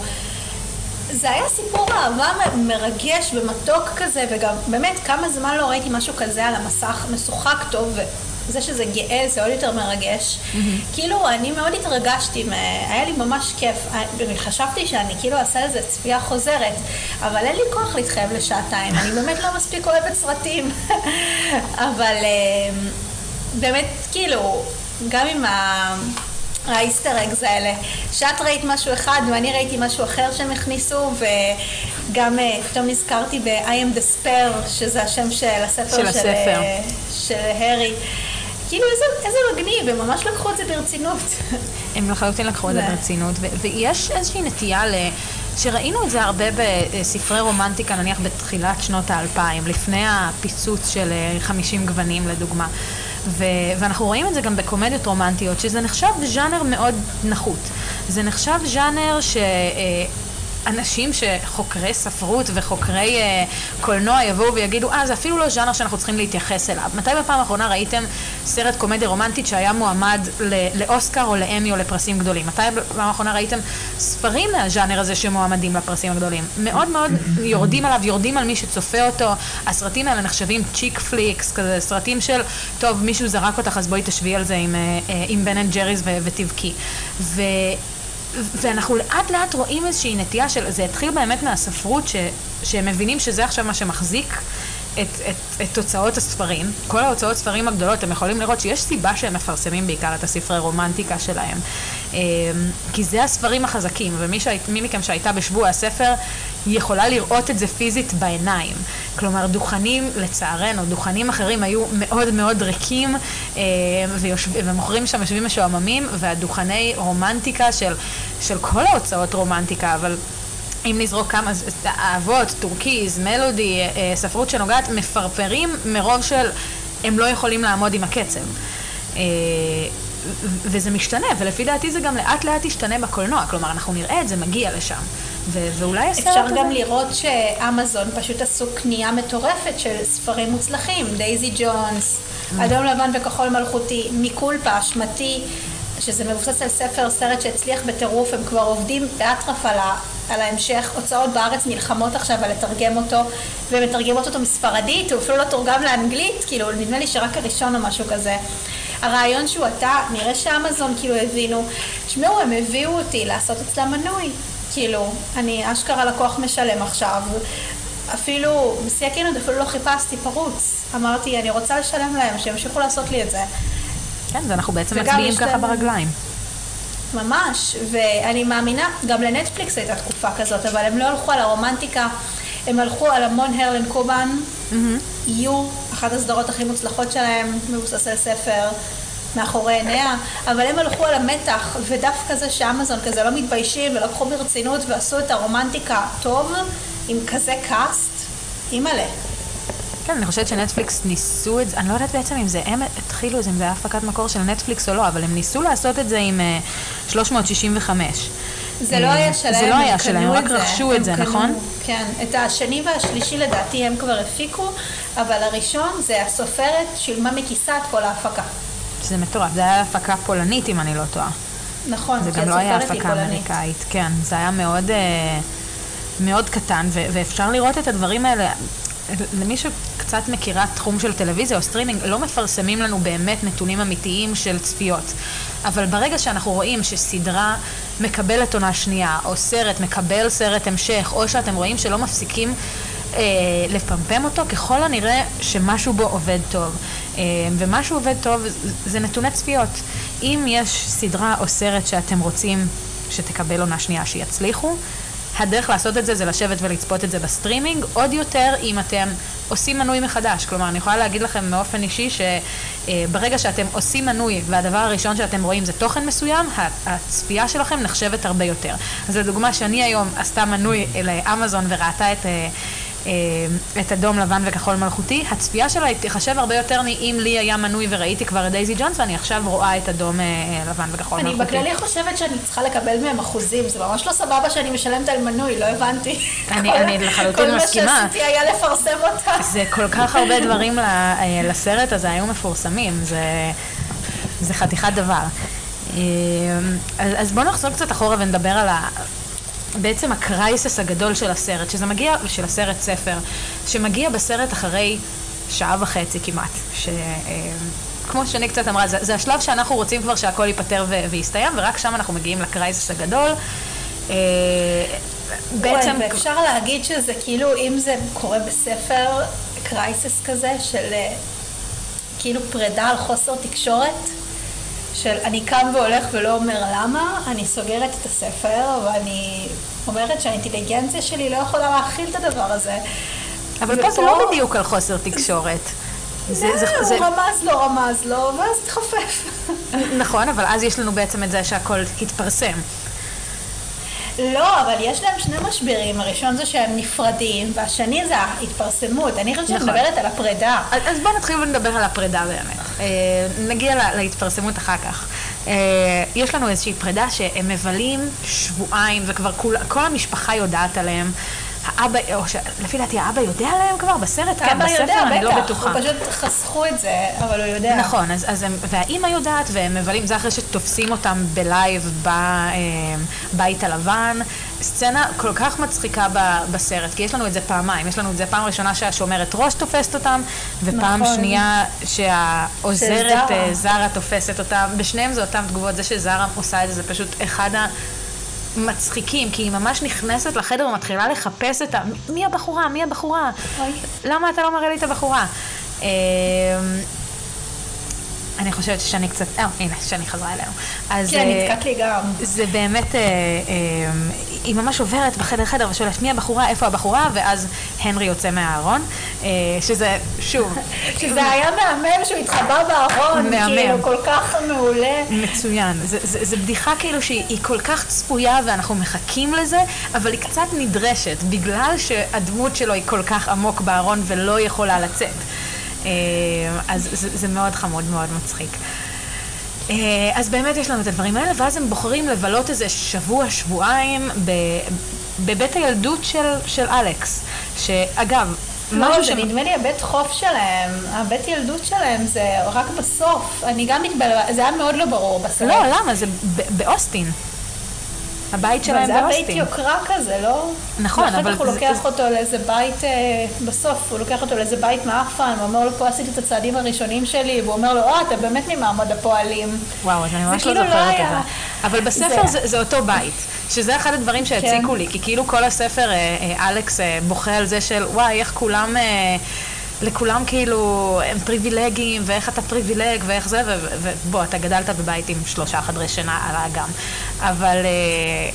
זה היה סיפור אהבה מרגש ומתוק כזה, וגם באמת כמה זמן לא ראיתי משהו כזה על המסך, משוחק טוב, וזה שזה גאה זה עוד יותר מרגש. כאילו, אני מאוד התרגשתי, היה לי ממש כיף. אני- חשבתי שאני כאילו אעשה לזה צפייה חוזרת, אבל אין לי כוח להתחייב לשעתיים, אני באמת לא מספיק אוהבת סרטים. אבל אה, באמת, כאילו, גם עם ה... האיסטר אגס האלה, שאת ראית משהו אחד ואני ראיתי משהו אחר שהם הכניסו וגם אה, פתאום נזכרתי ב-I am the spare שזה השם של הספר של הספר. אה, של הרי כאילו איזה, איזה מגניב, הם ממש לקחו את זה ברצינות הם לחלוטין לקחו את זה. ברצינות, ויש איזושהי נטייה ל... שראינו את זה הרבה בספרי רומנטיקה, נניח בתחילת שנות האלפיים, לפני הפיצוץ של אה, 50 גוונים לדוגמה. ו- ואנחנו רואים את זה גם בקומדיות רומנטיות, שזה נחשב ז'אנר מאוד נחות. זה נחשב ז'אנר ש... אנשים שחוקרי ספרות וחוקרי אה, קולנוע יבואו ויגידו, אה, זה אפילו לא ז'אנר שאנחנו צריכים להתייחס אליו. מתי בפעם האחרונה ראיתם סרט קומדיה רומנטית שהיה מועמד לאוסקר או לאמי או לפרסים גדולים? מתי בפעם האחרונה ראיתם ספרים מהז'אנר הזה שמועמדים לפרסים הגדולים? מאוד מאוד יורדים עליו, יורדים על מי שצופה אותו. הסרטים האלה נחשבים chick flicks, כזה סרטים של, טוב, מישהו זרק אותך, אז בואי תשבי על זה עם, אה, אה, עם Ben and Jerry's ו- ותבכי. ואנחנו לאט לאט רואים איזושהי נטייה של, זה התחיל באמת מהספרות, ש, שהם מבינים שזה עכשיו מה שמחזיק את, את, את הוצאות הספרים. כל ההוצאות ספרים הגדולות, הם יכולים לראות שיש סיבה שהם מפרסמים בעיקר את הספרי רומנטיקה שלהם. אמ, כי זה הספרים החזקים, ומי מי מכם שהייתה בשבוע הספר, יכולה לראות את זה פיזית בעיניים. כלומר, דוכנים, לצערנו, דוכנים אחרים היו מאוד מאוד ריקים, אה, ויושב, ומוכרים שם יושבים משועממים, והדוכני רומנטיקה של, של כל ההוצאות רומנטיקה, אבל אם נזרוק כמה, אהבות, טורקיז, מלודי, אה, ספרות שנוגעת, מפרפרים מרוב של הם לא יכולים לעמוד עם הקצב. אה, וזה משתנה, ולפי דעתי זה גם לאט לאט ישתנה בקולנוע, כלומר אנחנו נראה את זה מגיע לשם. ו- ואולי הסרט אפשר הזה... גם לראות שאמזון פשוט עשו קנייה מטורפת של ספרים מוצלחים, דייזי ג'ונס, Mm. אדום לבן וכחול מלכותי, מקולפה, אשמתי, שזה מבוסס על ספר, סרט שהצליח בטירוף, הם כבר עובדים באטרף על, ה, על ההמשך, הוצאות בארץ נלחמות עכשיו על לתרגם אותו, והן מתרגמות אותו מספרדית, הוא אפילו לא תורגם לאנגלית, כאילו נדמה לי שרק הראשון או משהו כזה. הרעיון שהוא אתה, נראה שאמזון כאילו הבינו, תשמעו, הם הביאו אותי לעשות אצלם מנוי. כאילו, אני אשכרה לקוח משלם עכשיו. אפילו, בשיא הכנות אפילו לא חיפשתי פרוץ. אמרתי, אני רוצה לשלם להם, שימשיכו לעשות לי את זה. כן, ואנחנו בעצם מצביעים ככה להם- ברגליים. ממש, ואני מאמינה, גם לנטפליקס הייתה תקופה כזאת, אבל הם לא הלכו על הרומנטיקה, הם הלכו על המון הרלן קובן, יו, אחת הסדרות הכי מוצלחות שלהם, מבוסס על ספר מאחורי עיניה, אבל הם הלכו על המתח, ודווקא זה שאמזון כזה לא מתביישים ולקחו ברצינות ועשו את הרומנטיקה טוב, עם כזה קאסט, אימא'לה. כן, אני חושבת שנטפליקס ניסו את זה, אני לא יודעת בעצם אם זה הם התחילו את זה, אם זה היה הפקת מקור של נטפליקס או לא, אבל הם ניסו לעשות את זה עם אה, 365. זה לא היה שלהם, זה לא היה הם שלהם, קנו רק. רכשו את הם זה, נכון? כן. את השני והשלישי לדעתי הם כבר הפיקו, אבל הראשון זה הסופרת שילמה מכיסה את כל ההפקה. שזה מטורף, זה היה הפקה פולנית אם אני לא טועה. נכון, זה גם לא היה הפקה. אמריקאית, כן, זה היה מאוד, אה, מאוד קטן, ו- ואפשר לראות את הדברים האלה. למי שקצת מכירה תחום של טלוויזיה או סטרימינג, לא מפרסמים לנו באמת נתונים אמיתיים של צפיות. אבל ברגע שאנחנו רואים שסדרה מקבלת עונה שנייה, או סרט מקבל סרט המשך, או שאתם רואים שלא מפסיקים אה, לפמפם אותו, ככל הנראה שמשהו בו עובד טוב. אה, ומשהו עובד טוב זה נתוני צפיות. אם יש סדרה או סרט שאתם רוצים שתקבל עונה שנייה שיצליחו. הדרך לעשות את זה זה לשבת ולצפות את זה בסטרימינג, עוד יותר אם אתם עושים מנוי מחדש. כלומר, אני יכולה להגיד לכם באופן אישי שברגע שאתם עושים מנוי והדבר הראשון שאתם רואים זה תוכן מסוים, הצפייה שלכם נחשבת הרבה יותר. אז לדוגמה, שאני היום עשתה מנוי לאמזון וראתה את... אה, את אדום, לבן וכחול מלכותי, הצפייה שלה תחשב הרבה יותר מאם לי היה מנוי וראיתי כבר את דייזי ג'ונס ואני עכשיו רואה את אדום, אה, לבן וכחול אני מלכותי. בכללי חושבת שאני צריכה לקבל מהם אחוזים, זה ממש לא סבבה שאני משלמת על מנוי, לא הבנתי. אני- כל- אני לחלוטין מסכימה. כל מה שעשיתי היה לפרסם אותה. זה כל כך הרבה דברים אה, לסרט הזה היו מפורסמים, זה, זה חתיכת דבר. אז, אז בואו נחזור קצת אחורה ונדבר על ה... בעצם הקרייסס הגדול של הסרט, שזה מגיע, של הסרט ספר, שמגיע בסרט אחרי שעה וחצי כמעט, ש... אה, כמו שאני קצת אמרה, זה, זה השלב שאנחנו רוצים כבר שהכל ייפתר ו- ויסתיים, ורק שם אנחנו מגיעים לקרייסס הגדול. אה, בעצם... ואפשר להגיד שזה כאילו, אם זה קורה בספר, קרייסס כזה של אה, כאילו פרידה על חוסר תקשורת, של אני קם והולך ולא אומר למה, אני סוגרת את הספר ואני אומרת שהאינטליגנציה שלי לא יכולה להכיל את הדבר הזה. אבל פה זה לא בדיוק על חוסר תקשורת. זה, זה, זה, זה... הוא רמז לו, רמז לו, ואז התחפף. נכון, אבל אז יש לנו בעצם את זה שהכל התפרסם. לא, אבל יש להם שני משברים, הראשון זה שהם נפרדים, והשני זה ההתפרסמות. אני חושבת שאני נכון. מדברת על הפרידה. אז, בואו נתחיל ונדבר על הפרידה באמת. אה, נגיע לה, להתפרסמות אחר כך. אה, יש לנו איזושהי פרידה שהם מבלים שבועיים, וכבר כל המשפחה יודעת עליהם. האבא, או ש... לפי דעתי האבא יודע עליהם כבר בסרט? כן, בספר יודע, אני לא בטח, בטוחה. הוא פשוט חסכו את זה, אבל הוא יודע. נכון, אז, אז הם, והאימא יודעת, והם מבלים, זה אחרי שתופסים אותם בלייב בבית הלבן. סצנה כל כך מצחיקה ב, בסרט, כי יש לנו את זה פעמיים. יש לנו את זה פעם ראשונה שהשומרת ראש תופסת אותם, ופעם נכון. שנייה שהעוזרת. אה, זרה תופסת אותם. בשניהם זה אותן תגובות. זה שזרה עושה את זה, זה פשוט אחד ה... מצחיקים, כי היא ממש נכנסת לחדר ומתחילה לחפש את ה... מי הבחורה? מי הבחורה? אוי. למה אתה לא מראה לי את הבחורה? אמ, אני חושבת ששני קצת... אה, הנה, שני חזרה אלינו. אז... כן, אה, נתקעת לי גם. זה באמת, אה, אה, היא ממש עוברת בחדר חדר ושואלת מי הבחורה, איפה הבחורה, ואז הנרי יוצא מהארון, אה, שזה, שוב, שזה היה מהמם שהוא התחבא בארון, מהמם. כאילו, כל כך מעולה. מצוין. זה בדיחה כאילו שהיא היא כל כך צפויה ואנחנו מחכים לזה, אבל היא קצת נדרשת, בגלל שהדמות שלו היא כל כך עמוק בארון ולא יכולה לצאת. אה, אז זה, זה מאוד חמוד, מאוד מצחיק. אה, אז באמת יש לנו את הדברים האלה, ואז הם בוחרים לבלות איזה שבוע, שבועיים ב, בבית הילדות של, של אלכס. שאגב, לא, משהו זה נדמה לי הבית חוף שלהם, הבית ילדות שלהם זה רק בסוף. אני גם מתבלבלת, זה היה מאוד לא ברור בסרט. לא, למה? זה באוסטין. הבית שלהם אבל זה היה בית. יוקרה כזה, לא? נכון, ואחר אבל כך הוא זה- לוקח אותו לאיזה בית, אה, בסוף הוא לוקח אותו לאיזה בית מעפן, הוא אומר לו, פה עשיתי את הצעדים הראשונים שלי, והוא אומר לו, אה, אתה באמת ממעמד הפועלים. וואו, אז אני ממש לא כאילו לא זוכרת את. זה. אבל בספר זה- זה, זה אותו בית, שזה אחד הדברים שהציקו כן. לי, כי כאילו כל הספר, אה, אה, אלכס בוכה על זה של, וואי, איך כולם... לכולם כאילו הם פריבילגיים, ואיך אתה פריבילג, ואיך זה, ו- ו- ובוא, אתה גדלת בבית עם שלושה חדרי שינה על האגם. אבל, אה,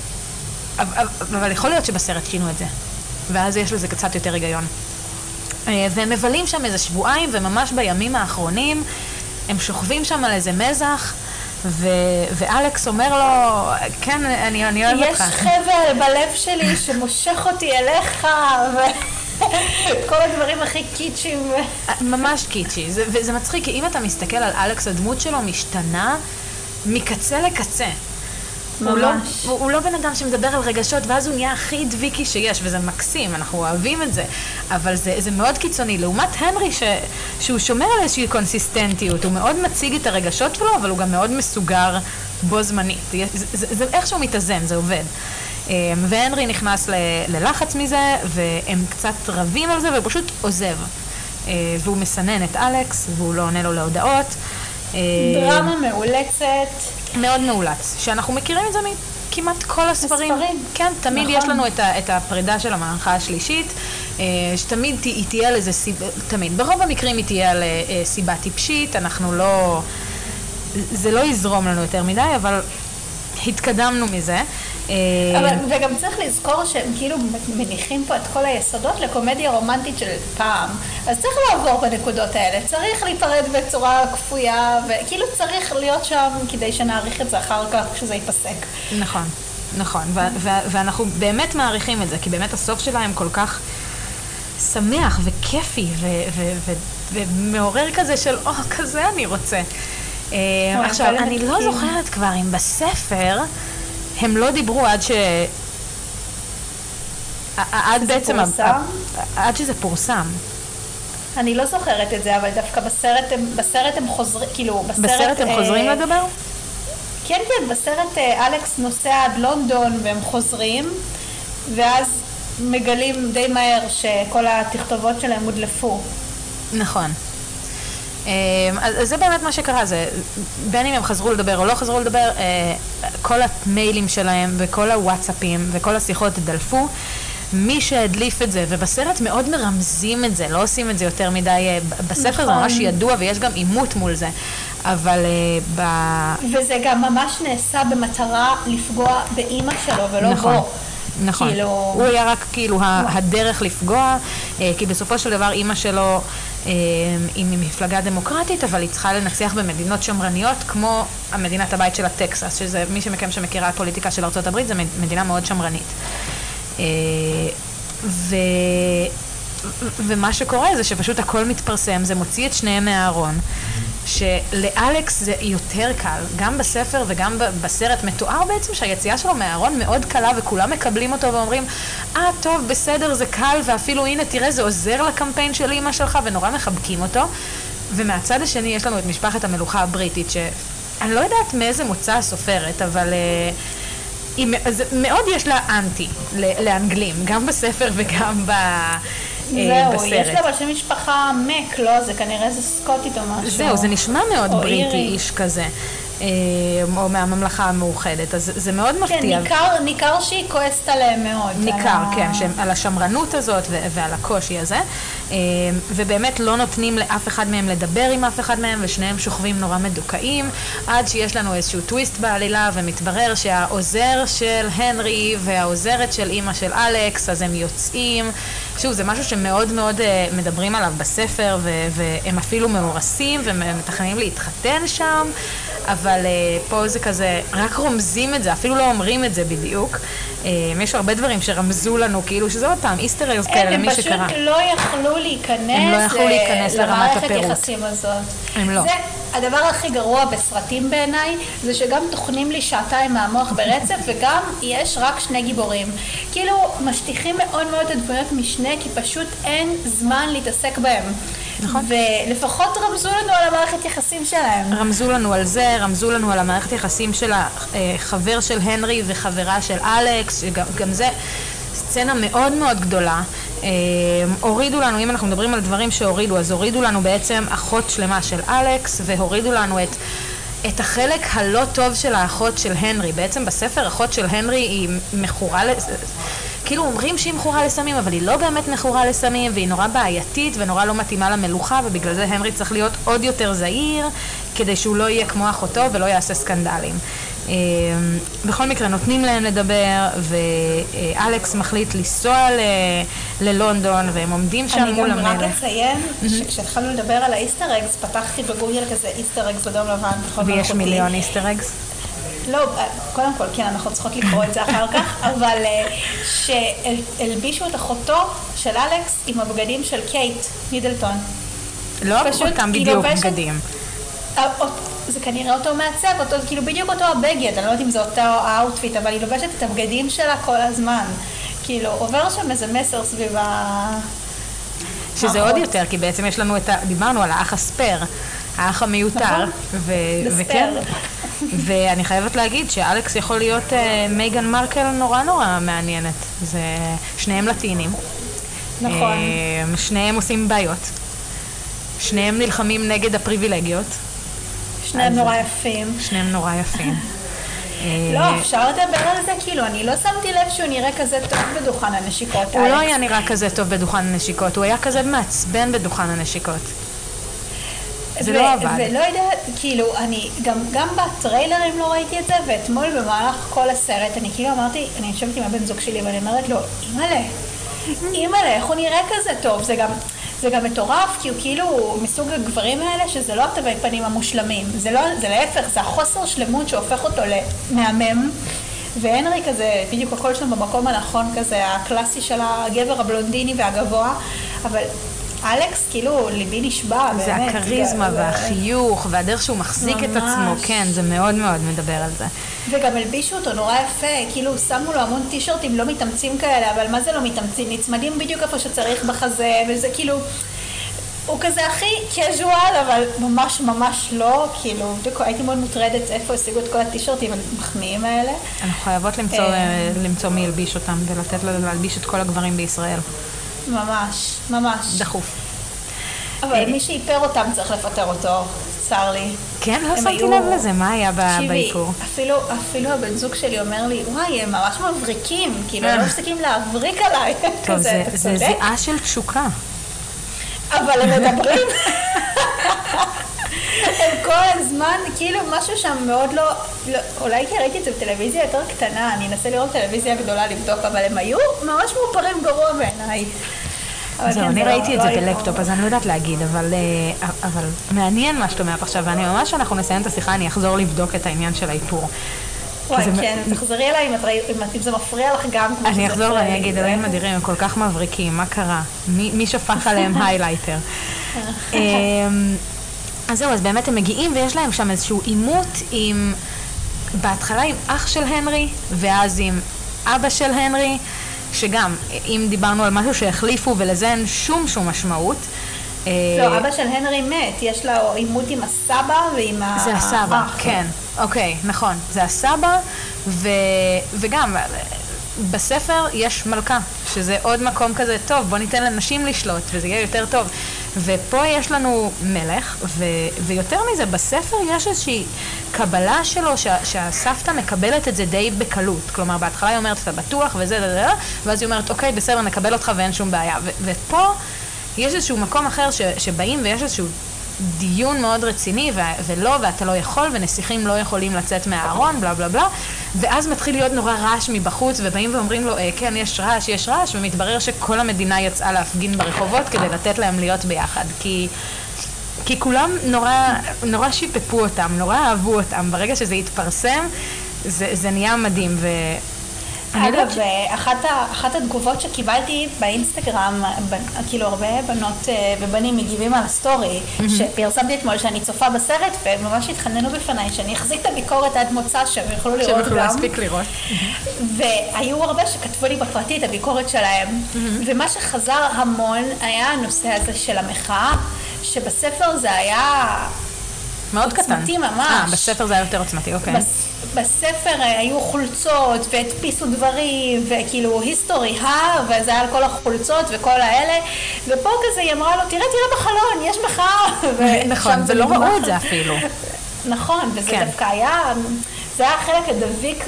אבל, אבל יכול להיות שבסרט שינו את זה, ואז יש לזה קצת יותר היגיון. אה, והם מבלים שם איזה שבועיים, וממש בימים האחרונים הם שוכבים שם על איזה מזח, ו- ואלכס אומר לו, כן, אני, אני אוהב יש אותך. חבל בלב שלי שמושך אותי אליך, וכל הדברים הכי קיצ'ים. ממש קיצ'י, זה, וזה מצחיק, כי אם אתה מסתכל על אלכס, הדמות שלו משתנה מקצה לקצה. הוא לא, ממש. הוא, הוא לא בן אדם שמדבר על רגשות, ואז הוא נהיה הכי דביקי שיש, וזה מקסים, אנחנו אוהבים את זה, אבל זה, זה מאוד קיצוני. לעומת הנרי, ש, שהוא שומר על איזושהי קונסיסטנטיות, הוא מאוד מציג את הרגשות שלו, אבל הוא גם מאוד מסוגר בו זמנית. זה, זה, זה, זה איכשהו מתאזן, זה עובד. אמ, והנרי נכנס ללחץ מזה, והם קצת רבים על זה, והוא פשוט עוזב. אה, והוא מסנן את אלכס, והוא לא עונה לו להודעות. אה, דרמה מאולצת. מאוד מאולץ, שאנחנו מכירים את זה מכמעט כל הספרים. הספרים. כן, תמיד נכון. יש לנו את, ה, את הפרידה של המערכה השלישית, אה, שתמיד היא תהיה על איזה סיבה, תמיד, ברוב המקרים היא תהיה על סיבה טיפשית, אנחנו לא, זה לא יזרום לנו יותר מדי, אבל התקדמנו מזה. אבל, וגם צריך לזכור שהם כאילו מניחים פה את כל היסודות לקומדיה רומנטית של פעם. אז צריך לעבור בנקודות האלה, צריך להיפרד בצורה כפויה, וכאילו צריך להיות שם כדי שנעריך את זה אחר כך כשזה ייפסק. נכון, נכון, ואנחנו באמת מעריכים את זה, כי באמת הסוף שלהם כל כך שמח וכיפי ומעורר כזה של, או, כזה אני רוצה. אה, עכשיו, אני לא זוכרת כבר אם בספר הם לא דיברו עד ש... עד בעצם... פורסם? עד שזה פורסם. אני לא זוכרת את זה, אבל דווקא בסרט הם, בסרט הם חוזרים, כאילו, בסרט... בסרט הם חוזרים לדבר? כן, כן, בסרט אה, אלכס נוסע עד לונדון והם חוזרים, ואז מגלים די מהר שכל התכתובות שלהם הודלפו. נכון. אמ, אז זה באמת מה שקרה, זה בין אם הם חזרו לדבר או לא חזרו לדבר, אה, כל המיילים שלהם וכל הוואטסאפים וכל השיחות דלפו. מי שהדליף את זה, ובסרט מאוד מרמזים את זה, לא עושים את זה יותר מדי, אה, בספר נכון. זה ממש ידוע ויש גם עימות מול זה, אבל uh, ב... וזה גם ממש נעשה במטרה לפגוע באימא שלו ולא נכון. בו. נכון. כאילו... הוא היה רק כאילו הדרך לפגוע, כי בסופו של דבר אימא שלו היא ממפלגה דמוקרטית, אבל היא צריכה לנצח במדינות שמרניות, כמו המדינת הבית שלה טקסס, שזה מי שמכם שמכירה פוליטיקה של ארה"ב, זו מדינה מאוד שמרנית. אה, ו... ומה שקורה זה שפשוט הכל מתפרסם, זה מוציא את שניהם מהארון. שלאלכס זה יותר קל, גם בספר וגם בסרט מתואר בעצם שהיציאה שלו מהארון מאוד קלה וכולם מקבלים אותו ואומרים אה ah, טוב בסדר זה קל ואפילו הנה תראה זה עוזר לקמפיין של אימא שלך ונורא מחבקים אותו. ומהצד השני יש לנו את משפחת המלוכה הבריטית שאני לא יודעת מאיזה מוצא הסופרת אבל uh, היא, מאוד יש לה אנטי לאנגלים גם בספר וגם ב... אה, זהו, יש לה בשם משפחה מק, לא? זה כנראה זה סקוטית או משהו. זהו, זה נשמע מאוד בריטי איש כזה. אה, או מהממלכה המאוחדת, אז זה מאוד כן, מפתיע. כן, ניכר, ניכר שהיא כועסת עליהם מאוד. ניכר, על כן, שהם, על השמרנות הזאת ועל הקושי הזה, אה, ובאמת לא נותנים לאף אחד מהם לדבר עם אף אחד מהם, ושניהם שוכבים נורא מדוכאים, עד שיש לנו איזשהו טוויסט בעלילה, ומתברר שהעוזר של הנרי והעוזרת של אימא של אלכס, אז הם יוצאים. שוב, זה משהו שמאוד מאוד אה, מדברים עליו בספר, והם אפילו מאורסים, ומתכננים להתחתן שם. אבל uh, פה זה כזה, רק רומזים את זה, אפילו לא אומרים את זה בדיוק. Uh, יש הרבה דברים שרמזו לנו, כאילו שזה עוד פעם איסטר אגס כאלה למי שקרא. הם פשוט לא יכלו להיכנס, הם לא יכלו להיכנס לרמת הפירוט. יחסים הזאת. הם לא. זה הדבר הכי גרוע בסרטים בעיניי, זה שגם טוחנים לי שעתיים מהמוח ברצף, וגם יש רק שני גיבורים. כאילו, משטיחים מאוד מאוד את הדמויות משנה, כי פשוט אין זמן להתעסק בהם. נכון. ולפחות רמזו לנו על המערכת יחסים שלהם. רמזו לנו על זה, רמזו לנו על המערכת יחסים של החבר של הנרי וחברה של אלכס, שגם זה סצנה מאוד מאוד גדולה. אה, הורידו לנו, אם אנחנו מדברים על דברים שהורידו, אז הורידו לנו בעצם אחות שלמה של אלכס, והורידו לנו את... את החלק הלא טוב של האחות של הנרי. בעצם בספר אחות של הנרי היא מכורה, כאילו אומרים שהיא מכורה לסמים, אבל היא לא באמת מכורה לסמים, והיא נורא בעייתית ונורא לא מתאימה למלוכה, ובגלל זה הנרי צריך להיות עוד יותר זהיר, כדי שהוא לא יהיה כמו אחותו ולא יעשה סקנדלים. אמ, בכל מקרה, נותנים להם לדבר, ואלכס מחליט לנסוע ללונדון, והם עומדים שם מול המלך. אני גם רק אציין שכשהתחלנו לדבר על האיסטר אגס, פתחתי בגוגל כזה איסטר אגס אדום לבן. ויש מיליון איסטר אגס? לא, קודם כל, כן, אנחנו צריכות לקרוא את זה אחר כך, אבל אה, שהלבישו את אחותו של אלכס עם הבגדים של קייט מידלטון. לא אותם בדיוק בגדים. אה, זה כנראה אותו מעצב, אותו, כאילו בדיוק אותו הבגד, אני לא יודעת אם זה אותו ה outfit, אבל היא לובשת את הבגדים שלה כל הזמן. כאילו, עובר שם איזה מסר סביב ה... שזה עוד יותר, כי בעצם יש לנו את ה... דיברנו על האח ה spare, האח המיותר. נכון, ו... וכן, ואני חייבת להגיד שאלכס יכול להיות uh, מייגן מרקל נורא נורא מעניינת. זה שניהם לטינים. נכון. Uh, שניהם עושים בעיות. שניהם נלחמים נגד הפריבילגיות. שניהם נורא יפים. שניהם נורא יפים. לא, אפשר לדבר על זה, כאילו, אני לא שמתי לב שהוא נראה כזה טוב בדוכן הנשיקות. הוא לא היה נראה כזה טוב בדוכן הנשיקות, הוא היה כזה מעצבן בדוכן הנשיקות. זה לא עבד. ולא יודעת, כאילו, אני גם, גם בטריילרים לא ראיתי את זה, ואתמול במהלך כל הסרט, אני כאילו אמרתי, אני יושבת עם הבן זוג שלי ואני אומרת לו, אימא'לה, אימא'לה, איך הוא נראה כזה טוב? זה גם... זה גם מטורף, כי הוא כאילו מסוג הגברים האלה שזה לא התווי פנים המושלמים. זה לא, זה להפך, זה החוסר שלמות שהופך אותו למהמם. והנרי כזה, בדיוק הקול שלו במקום הנכון כזה, הקלאסי של הגבר הבלונדיני והגבוה, אבל אלכס, כאילו, ליבי נשבע, זה באמת. הכריזמה זה- והחיוך והדרך שהוא מחזיק את ממש. עצמו, כן, זה מאוד מאוד מדבר על זה. וגם הלבישו אותו נורא יפה, כאילו שמו לו המון טישרטים לא מתאמצים כאלה, אבל מה זה לא מתאמצים? נצמדים בדיוק איפה שצריך בחזה, וזה כאילו... הוא כזה הכי casual, אבל ממש ממש לא, כאילו, בדיוק הייתי מאוד מוטרדת איפה השיגו את כל הטישרטים המחמיאים האלה. אנחנו חייבות למצוא. אה, למצוא מי ילביש אותם ולתת לו להלביש את כל הגברים בישראל. ממש, ממש. דחוף. אבל מי שאיפר אותם צריך לפטר אותו, צר לי. כן, לא שמתי היו- לב לזה, מה היה ב- תקשיבי, באיפור? אפילו, אפילו הבן זוג שלי אומר לי, וואי, הם ממש מבריקים, כאילו, אה. הם לא מפסיקים להבריק עליי. טוב, זה-? זיעה של תשוקה. אבל הם מדברים. הם כל הזמן, כאילו משהו שם מאוד לא, לא, אולי כי ראיתי את זה בטלוויזיה יותר קטנה, אני אנסה לראות טלוויזיה גדולה לבדוק, אבל הם היו ממש מאופרים גרוע בעיניי. זהו, כן, אני זה לא- ראיתי את לא זה היה בלפטופ, אז אני לא יודעת להגיד, אבל, אה, אבל מעניין מה שאת אומרת עכשיו, ואני ממש, כשאנחנו נסיים את השיחה, אני אחזור לבדוק את העניין של האיפור. וואי, זה מ- כן, תחזרי אליי אם את אם את- זה מפריע לך גם. אני אחזור ואני. אגיד, אלוהים אדירים, הם כל כך מבריקים, מה קרה? מי מי שפך עליהם היילייטר? אז זהו, אז באמת הם מגיעים ויש להם שם איזשהו עימות עם, בהתחלה עם אח של הנרי, ואז עם אבא של הנרי, שגם, אם דיברנו על משהו שהחליפו ולזה אין שום שום משמעות. אה, לא, אבא של הנרי מת, יש לו עימות עם הסבא ועם האח. זה הסבא, כן, אוקיי, נכון, זה הסבא, ו, וגם בספר יש מלכה, שזה עוד מקום כזה, טוב, בוא ניתן לנשים לשלוט, וזה יהיה יותר טוב. ופה יש לנו מלך, ו, ויותר מזה, בספר יש איזושהי קבלה שלו, שה, שהסבתא מקבלת את זה די בקלות. כלומר, בהתחלה היא אומרת, אתה בטוח, וזה, זה, זה, זה, ואז היא אומרת, אוקיי, בסדר, נקבל אותך ואין שום בעיה. ו, ופה יש איזשהו מקום אחר ש, שבאים ויש איזשהו דיון מאוד רציני, ו- ולא, ואתה לא יכול, ונסיכים לא יכולים לצאת מהארון, בלה בלה בלה, ואז מתחיל להיות נורא רעש מבחוץ, ובאים ואומרים לו, אה, כן, יש רעש, יש רעש, ומתברר שכל המדינה יצאה להפגין ברחובות כדי לתת להם להיות ביחד, כי... כי כולם נורא, נורא שיפפו אותם, נורא אהבו אותם. ברגע שזה התפרסם, זה, זה נהיה מדהים. ו... אגב, אה, אחת, אחת התגובות שקיבלתי באינסטגרם, כאילו הרבה בנות אה, ובנים מגיבים על הסטורי, שפרסמתי אתמול שאני צופה בסרט, וממש התחננו בפניי שאני אחזיק את הביקורת עד מוצ"ש שהם יוכלו שהם לראות יוכלו גם. להספיק לראות. והיו הרבה שכתבו לי בפרטי את הביקורת שלהם, ומה שחזר המון היה הנושא הזה של המחאה, שבספר זה היה... מאוד קטן. עוצמתי ממש. אה, בספר זה היה יותר עוצמתי, אוקיי. בס- בספר אה, היו חולצות והדפיסו דברים וכאילו היסטורי הא וזה היה על כל החולצות וכל האלה ופה כזה היא אמרה לו תראה תראה בחלון יש מחאה נכון, ולא. ראו את זה אפילו. נכון וזה כן. דווקא היה זה היה החלק הדביק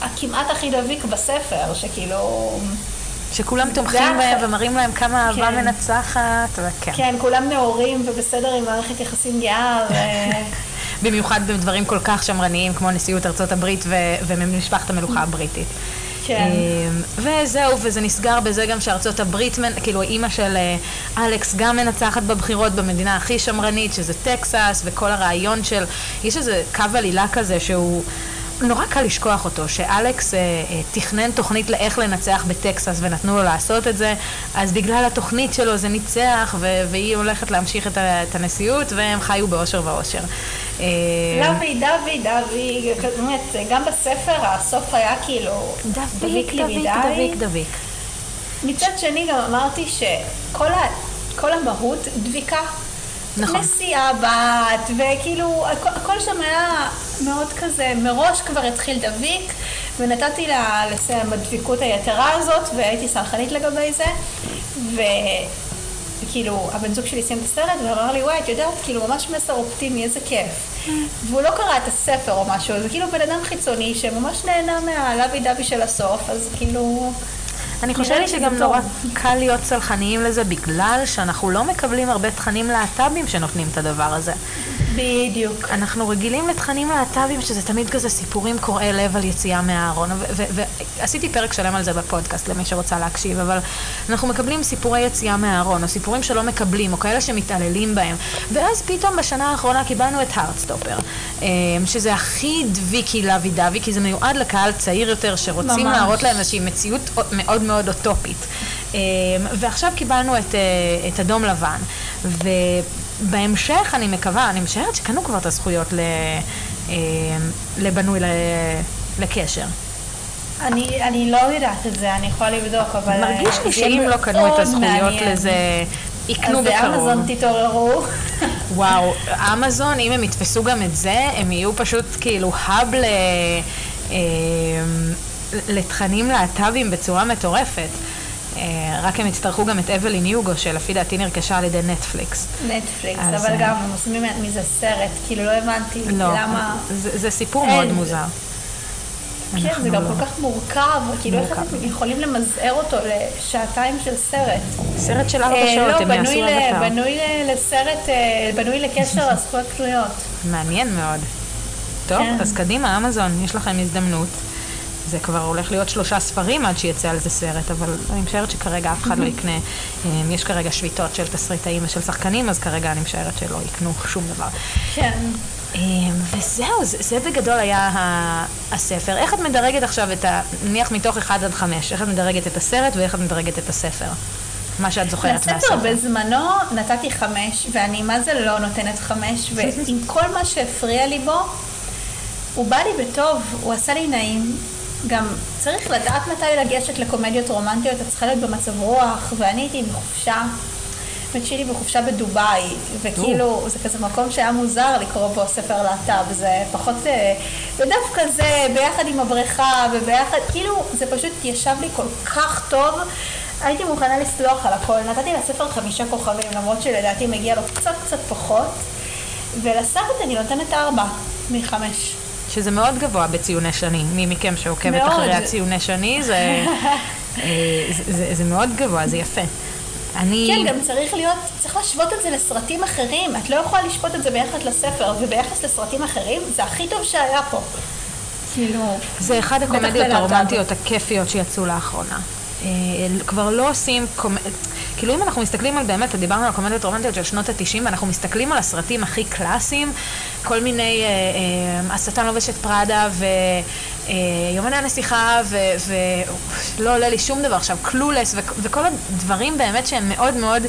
הכמעט הכי דביק בספר שכאילו שכולם תומכים בהם ומראים להם כמה אהבה כן. מנצחת, וכן. כן כולם נאורים ובסדר עם מערכת יחסים גאה ו... במיוחד בדברים כל כך שמרניים כמו נשיאות ארצות הברית ו- וממשפחת המלוכה הבריטית. כן. אמ, וזהו, וזה נסגר בזה גם שארצות הברית, כאילו אימא של אה, אלכס גם מנצחת בבחירות במדינה הכי שמרנית, שזה טקסס, וכל הרעיון של, יש איזה קו עלילה כזה שהוא... נורא קל לשכוח אותו, שאלכס אה, אה, תכנן תוכנית לאיך לנצח בטקסס ונתנו לו לעשות את זה, אז בגלל התוכנית שלו זה ניצח ו- והיא הולכת להמשיך את, ה- את הנשיאות והם חיו באושר ואושר. אה, דווי, דווי, דווי, באמת, גם בספר הסוף היה כאילו דביק, דביק, דביק, דביק. מצד שני גם אמרתי שכל המהות דביקה. נכון. נסיעה בת, וכאילו, הכל שם היה מאוד כזה, מראש כבר התחיל דביק, ונתתי לה לסיים בדביקות היתרה הזאת, והייתי סלחנית לגבי זה, ו... וכאילו, הבן זוג שלי סיים את הסרט ואמר לי, וואי, את יודעת, כאילו, ממש מסר אופטימי, איזה כיף. והוא לא קרא את הספר או משהו, זה כאילו בן אדם חיצוני שממש נהנה מהלוי דווי של הסוף, אז כאילו... אני חושבת שגם טוב. נורא קל להיות סלחניים לזה בגלל שאנחנו לא מקבלים הרבה תכנים להט"בים שנותנים את הדבר הזה. בדיוק. אנחנו רגילים לתכנים להט"בים שזה תמיד כזה סיפורים קורעי לב על יציאה מהארון ו- ו- ועשיתי פרק שלם על זה בפודקאסט למי שרוצה להקשיב אבל אנחנו מקבלים סיפורי יציאה מהארון או סיפורים שלא מקבלים או כאלה שמתעללים בהם ואז פתאום בשנה האחרונה קיבלנו את הארדסטופר שזה הכי דביקי לוי דווי כי זה מיועד לקהל צעיר יותר שרוצים ממש. להראות להם איזושהי מציאות מאוד מאוד אוטופית אה, ועכשיו קיבלנו את, אה, את אדום לבן ובהמשך אני מקווה, אני משערת שקנו כבר את הזכויות ל, אה, לבנוי ל, לקשר. אני, אני לא יודעת את זה, אני יכולה לבדוק, אבל... מרגיש אה, לי זה שאם לא קנו את הזכויות מעניין. לזה, יקנו אז בקרוב. באמזון תתעוררו. וואו, אמזון, אם הם יתפסו גם את זה, הם יהיו פשוט כאילו האב ל... אה, לתכנים להט"בים בצורה מטורפת. אה, רק הם יצטרכו גם את אבלין יוגו, שלפי דעתי נרכשה על ידי נטפליקס. נטפליקס, אבל אה, גם הם עושים מזה סרט, כאילו לא הבנתי לא, למה... זה, זה סיפור. מאוד מוזר. כן, זה גם לא. כל כך מורכב, כאילו איך. אתם יכולים למזער אותו לשעתיים של סרט? סרט של ארבע אה, שעות, לא, הם בנוי יעשו אבטר. בנוי ל- לסרט, בנוי לקשר על זכויות קנויות. מעניין מאוד. טוב, כן. אז קדימה, אמזון, יש לכם הזדמנות. זה כבר הולך להיות שלושה ספרים עד שיצא על זה סרט, אבל אני משערת שכרגע אף אחד לא יקנה. אה, יש כרגע שביתות של תסריטאים ושל שחקנים, אז כרגע אני משערת שלא יקנו שום דבר. כן. אה, וזהו, זה, זה בגדול היה הספר. איך את מדרגת עכשיו את ה... נניח מתוך 1 עד 5, איך את מדרגת את הסרט ואיך את מדרגת את הספר? מה שאת זוכרת לספר מהספר. בזמנו נתתי חמש, ואני מה זה לא נותנת חמש, ועם כל מה שהפריע לי בו, הוא בא לי בטוב, הוא עשה לי נעים. גם צריך לדעת מתי לגשת לקומדיות רומנטיות, את צריכה להיות במצב רוח, ואני הייתי בחופשה. האמת שהייתי בחופשה בדובאי, וכאילו, זה כזה מקום שהיה מוזר לקרוא בו ספר להט"ב, זה פחות, אה, ודווקא זה, ביחד עם הבריכה, וביחד, כאילו, זה פשוט ישב לי כל כך טוב, הייתי מוכנה לסלוח על הכל, נתתי לספר חמישה כוכבים, למרות שלדעתי מגיע לו קצת קצת פחות, ולסרט אני נותנת ארבע מחמש. שזה מאוד גבוה בציוני שני. מי מכם שעוקבת מאוד. אחרי הציוני שני, זה, אה, זה, זה, זה מאוד גבוה, זה יפה. אני... כן, גם צריך להיות, צריך להשוות את זה לסרטים אחרים. את לא יכולה לשפוט את זה ביחס לספר, וביחס לסרטים אחרים, זה הכי טוב שהיה פה. כאילו... זה אחד הקומדיות ללהט"ב. הרומנטיות הכיפיות שיצאו לאחרונה. אה, כבר לא עושים. כאילו אם אנחנו מסתכלים על באמת, דיברנו על קומדיות רומנטיות של שנות התשעים, ואנחנו מסתכלים על הסרטים הכי קלאסיים, כל מיני, אה, אה, השטן לובש את פראדה, ויומני הנסיכה, ולא עולה לי שום דבר עכשיו, קלולס, וכל הדברים באמת שהם מאוד מאוד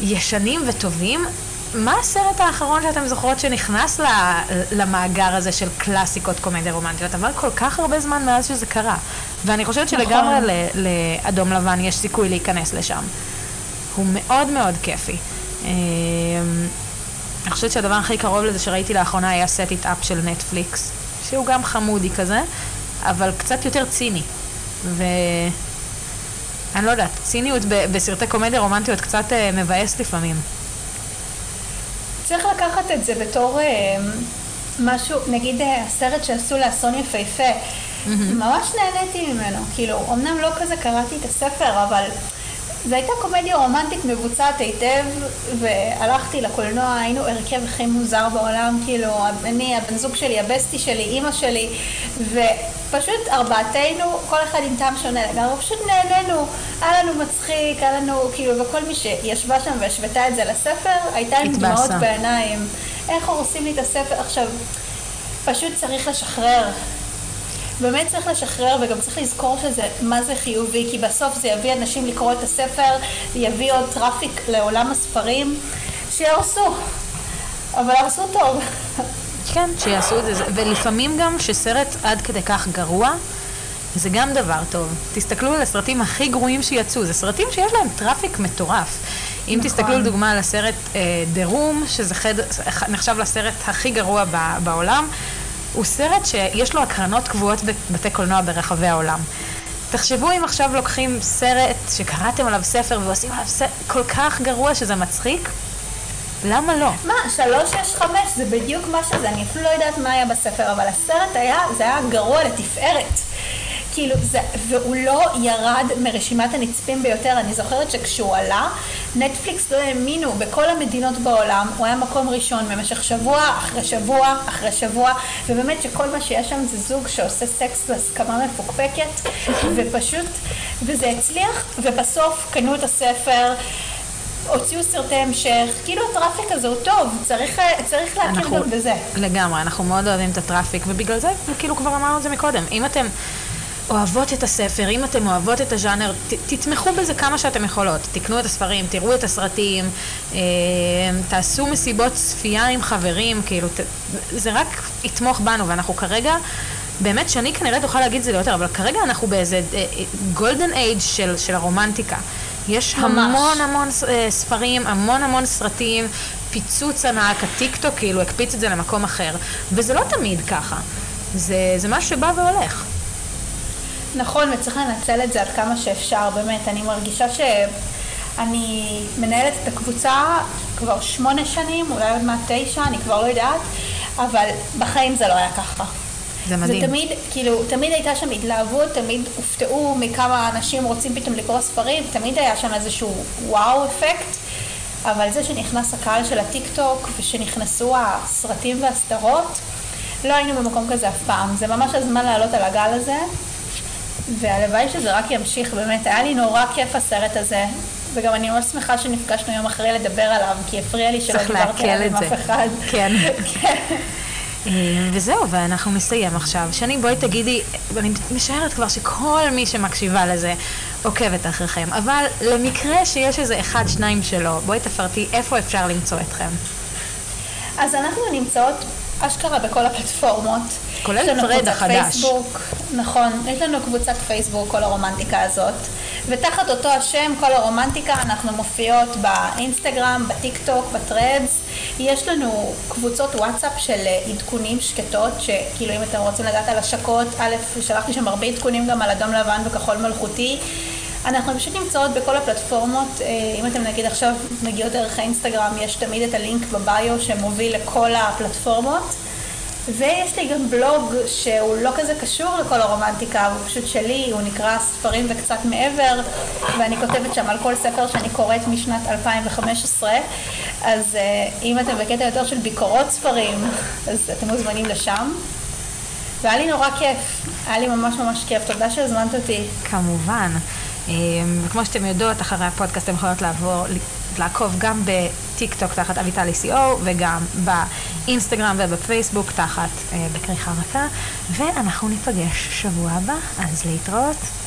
ישנים וטובים. מה הסרט האחרון שאתם זוכרות שנכנס למאגר הזה של קלאסיקות קומדיה רומנטיות? עבר כל כך הרבה זמן מאז שזה קרה. ואני חושבת שלגמרי נכון. לאדום לבן יש סיכוי להיכנס לשם. הוא מאוד מאוד כיפי. אמ, אני חושבת שהדבר הכי קרוב לזה שראיתי לאחרונה היה סט איט אפ של נטפליקס, שהוא גם חמודי כזה, אבל קצת יותר ציני. ו... אני לא יודעת, ציניות בסרטי קומדיה רומנטיות קצת אה, מבאס לפעמים. צריך לקחת את זה בתור אה, משהו, נגיד אה, הסרט שעשו לאסון יפהפה, ממש נהניתי ממנו, כאילו, אמנם לא כזה קראתי את הספר, אבל זו הייתה קומדיה רומנטית מבוצעת היטב, והלכתי לקולנוע, היינו הרכב הכי מוזר בעולם, כאילו, אני, הבן זוג שלי, הבסטי שלי, אימא שלי, ופשוט ארבעתנו, כל אחד עם טעם שונה לגמרי, פשוט נהנינו, היה לנו מצחיק, היה לנו, כאילו, וכל מי שישבה שם והשוותה את זה לספר, הייתה עם. דמעות בעיניים. איך הורסים לי את הספר? עכשיו, פשוט צריך לשחרר. באמת צריך לשחרר וגם צריך לזכור שזה, מה זה חיובי, כי בסוף זה יביא אנשים לקרוא את הספר, יביא עוד traffic לעולם הספרים, שיהרסו. אבל הרסו טוב. כן, שיעשו את זה, ולפעמים גם שסרט עד כדי כך גרוע, זה גם דבר טוב. תסתכלו על הסרטים הכי גרועים שיצאו, זה סרטים שיש להם traffic מטורף. אם נכון. תסתכלו לדוגמה על הסרט אה, The Room, שזה חד, נחשב לסרט הכי גרוע ב, בעולם, הוא סרט שיש לו הקרנות קבועות בבתי קולנוע ברחבי העולם. תחשבו אם עכשיו לוקחים סרט שקראתם עליו ספר ועושים עליו סרט כל כך גרוע שזה מצחיק, למה לא? מה, שלוש, שש, חמש, זה בדיוק מה שזה, אני אפילו לא יודעת מה היה בספר, אבל הסרט היה, זה היה גרוע לתפארת. כאילו, זה, והוא לא ירד מרשימת הנצפים ביותר. אני זוכרת שכשהוא עלה, נטפליקס לא האמינו בכל המדינות בעולם, הוא היה מקום ראשון במשך שבוע אחרי שבוע אחרי שבוע, ובאמת שכל מה שיש שם זה זוג שעושה סקס בהסכמה מפוקפקת, ופשוט, וזה הצליח, ובסוף קנו את הספר. הוציאו סרטי המשך, כאילו ה traffic הזה הוא טוב, צריך, צריך להכיר אנחנו- גם בזה. לגמרי, אנחנו מאוד אוהבים את ה traffic, ובגלל זה, כאילו כבר אמרנו את זה מקודם, אם אתם אוהבות את הספר, אם אתם אוהבות את הז'אנר, ת, תתמכו בזה כמה שאתם יכולות. תקנו את הספרים, תראו את הסרטים, אה, תעשו מסיבות צפייה עם חברים, כאילו, ת, זה רק יתמוך בנו, ואנחנו כרגע... באמת שאני כנראה תוכל להגיד את זה יותר, אבל כרגע אנחנו באיזה גולדן אייג' של, של הרומנטיקה. יש ממש. המון המון אה, ספרים, המון המון סרטים, פיצוץ ענק, הטיקטוק כאילו הקפיץ את זה למקום אחר, וזה לא תמיד ככה. זה, זה משהו שבא והולך. נכון, וצריך לנצל את זה עד כמה שאפשר, באמת. אני מרגישה שאני מנהלת את הקבוצה כבר שמונה שנים, אולי עוד מעט תשע, אני כבר לא יודעת, אבל בחיים זה לא היה ככה. זה מדהים. זה תמיד, כאילו, תמיד הייתה שם התלהבות, תמיד הופתעו מכמה אנשים רוצים פתאום לקרוא ספרים, תמיד היה שם איזשהו וואו אפקט, אבל זה שנכנס הקהל של הטיק טוק ושנכנסו הסרטים והסדרות, לא היינו במקום כזה אף פעם. זה ממש הזמן לעלות על הגל הזה, והלוואי שזה רק ימשיך, באמת, היה לי נורא כיף הסרט הזה. וגם אני ממש שמחה שנפגשנו יום אחרי לדבר עליו, כי הפריע לי שלא דיברתי עליו עם. אף אחד. כן. כן. אה, וזהו, ואנחנו נסיים עכשיו. שני, בואי תגידי, אני משערת כבר שכל מי שמקשיבה לזה עוקבת אחריכם, אבל למקרה שיש איזה אחד, שניים שלא, בואי תפרטי איפה אפשר למצוא אתכם. אז אנחנו נמצאות אשכרה בכל הפלטפורמות. כולל Threads החדש. פייסבוק, נכון, יש לנו קבוצת פייסבוק, כל הרומנטיקה הזאת, ותחת אותו השם, כל הרומנטיקה, אנחנו מופיעות באינסטגרם, בטיק טוק, ב Threads. יש לנו קבוצות וואטסאפ של עדכונים שקטות, שכאילו אם אתם רוצים לדעת על השקות, א', שלחתי שם הרבה עדכונים גם על אדום לבן וכחול מלכותי. אנחנו פשוט נמצאות בכל הפלטפורמות, אה, אם אתם נגיד עכשיו מגיעות דרך האינסטגרם, יש תמיד את הלינק בביו שמוביל לכל הפלטפורמות. ויש לי גם בלוג שהוא לא כזה קשור לכל הרומנטיקה, הוא פשוט שלי, הוא נקרא ספרים וקצת מעבר, ואני כותבת שם על כל ספר שאני קוראת משנת 2015, אז אה, אם אתם בקטע יותר של ביקורות ספרים, אז אתם מוזמנים לשם. והיה לי נורא כיף, היה לי ממש ממש כיף, תודה שהזמנת אותי. כמובן. אה, וכמו שאתם יודעות, אחרי הפודקאסט אתם יכולות לעבור, לעקוב גם בטיק טוק תחת אביטל ECO וגם באינסטגרם ובפייסבוק תחת אה, בכריכה רכה, ואנחנו ניפגש שבוע הבא, אז להתראות.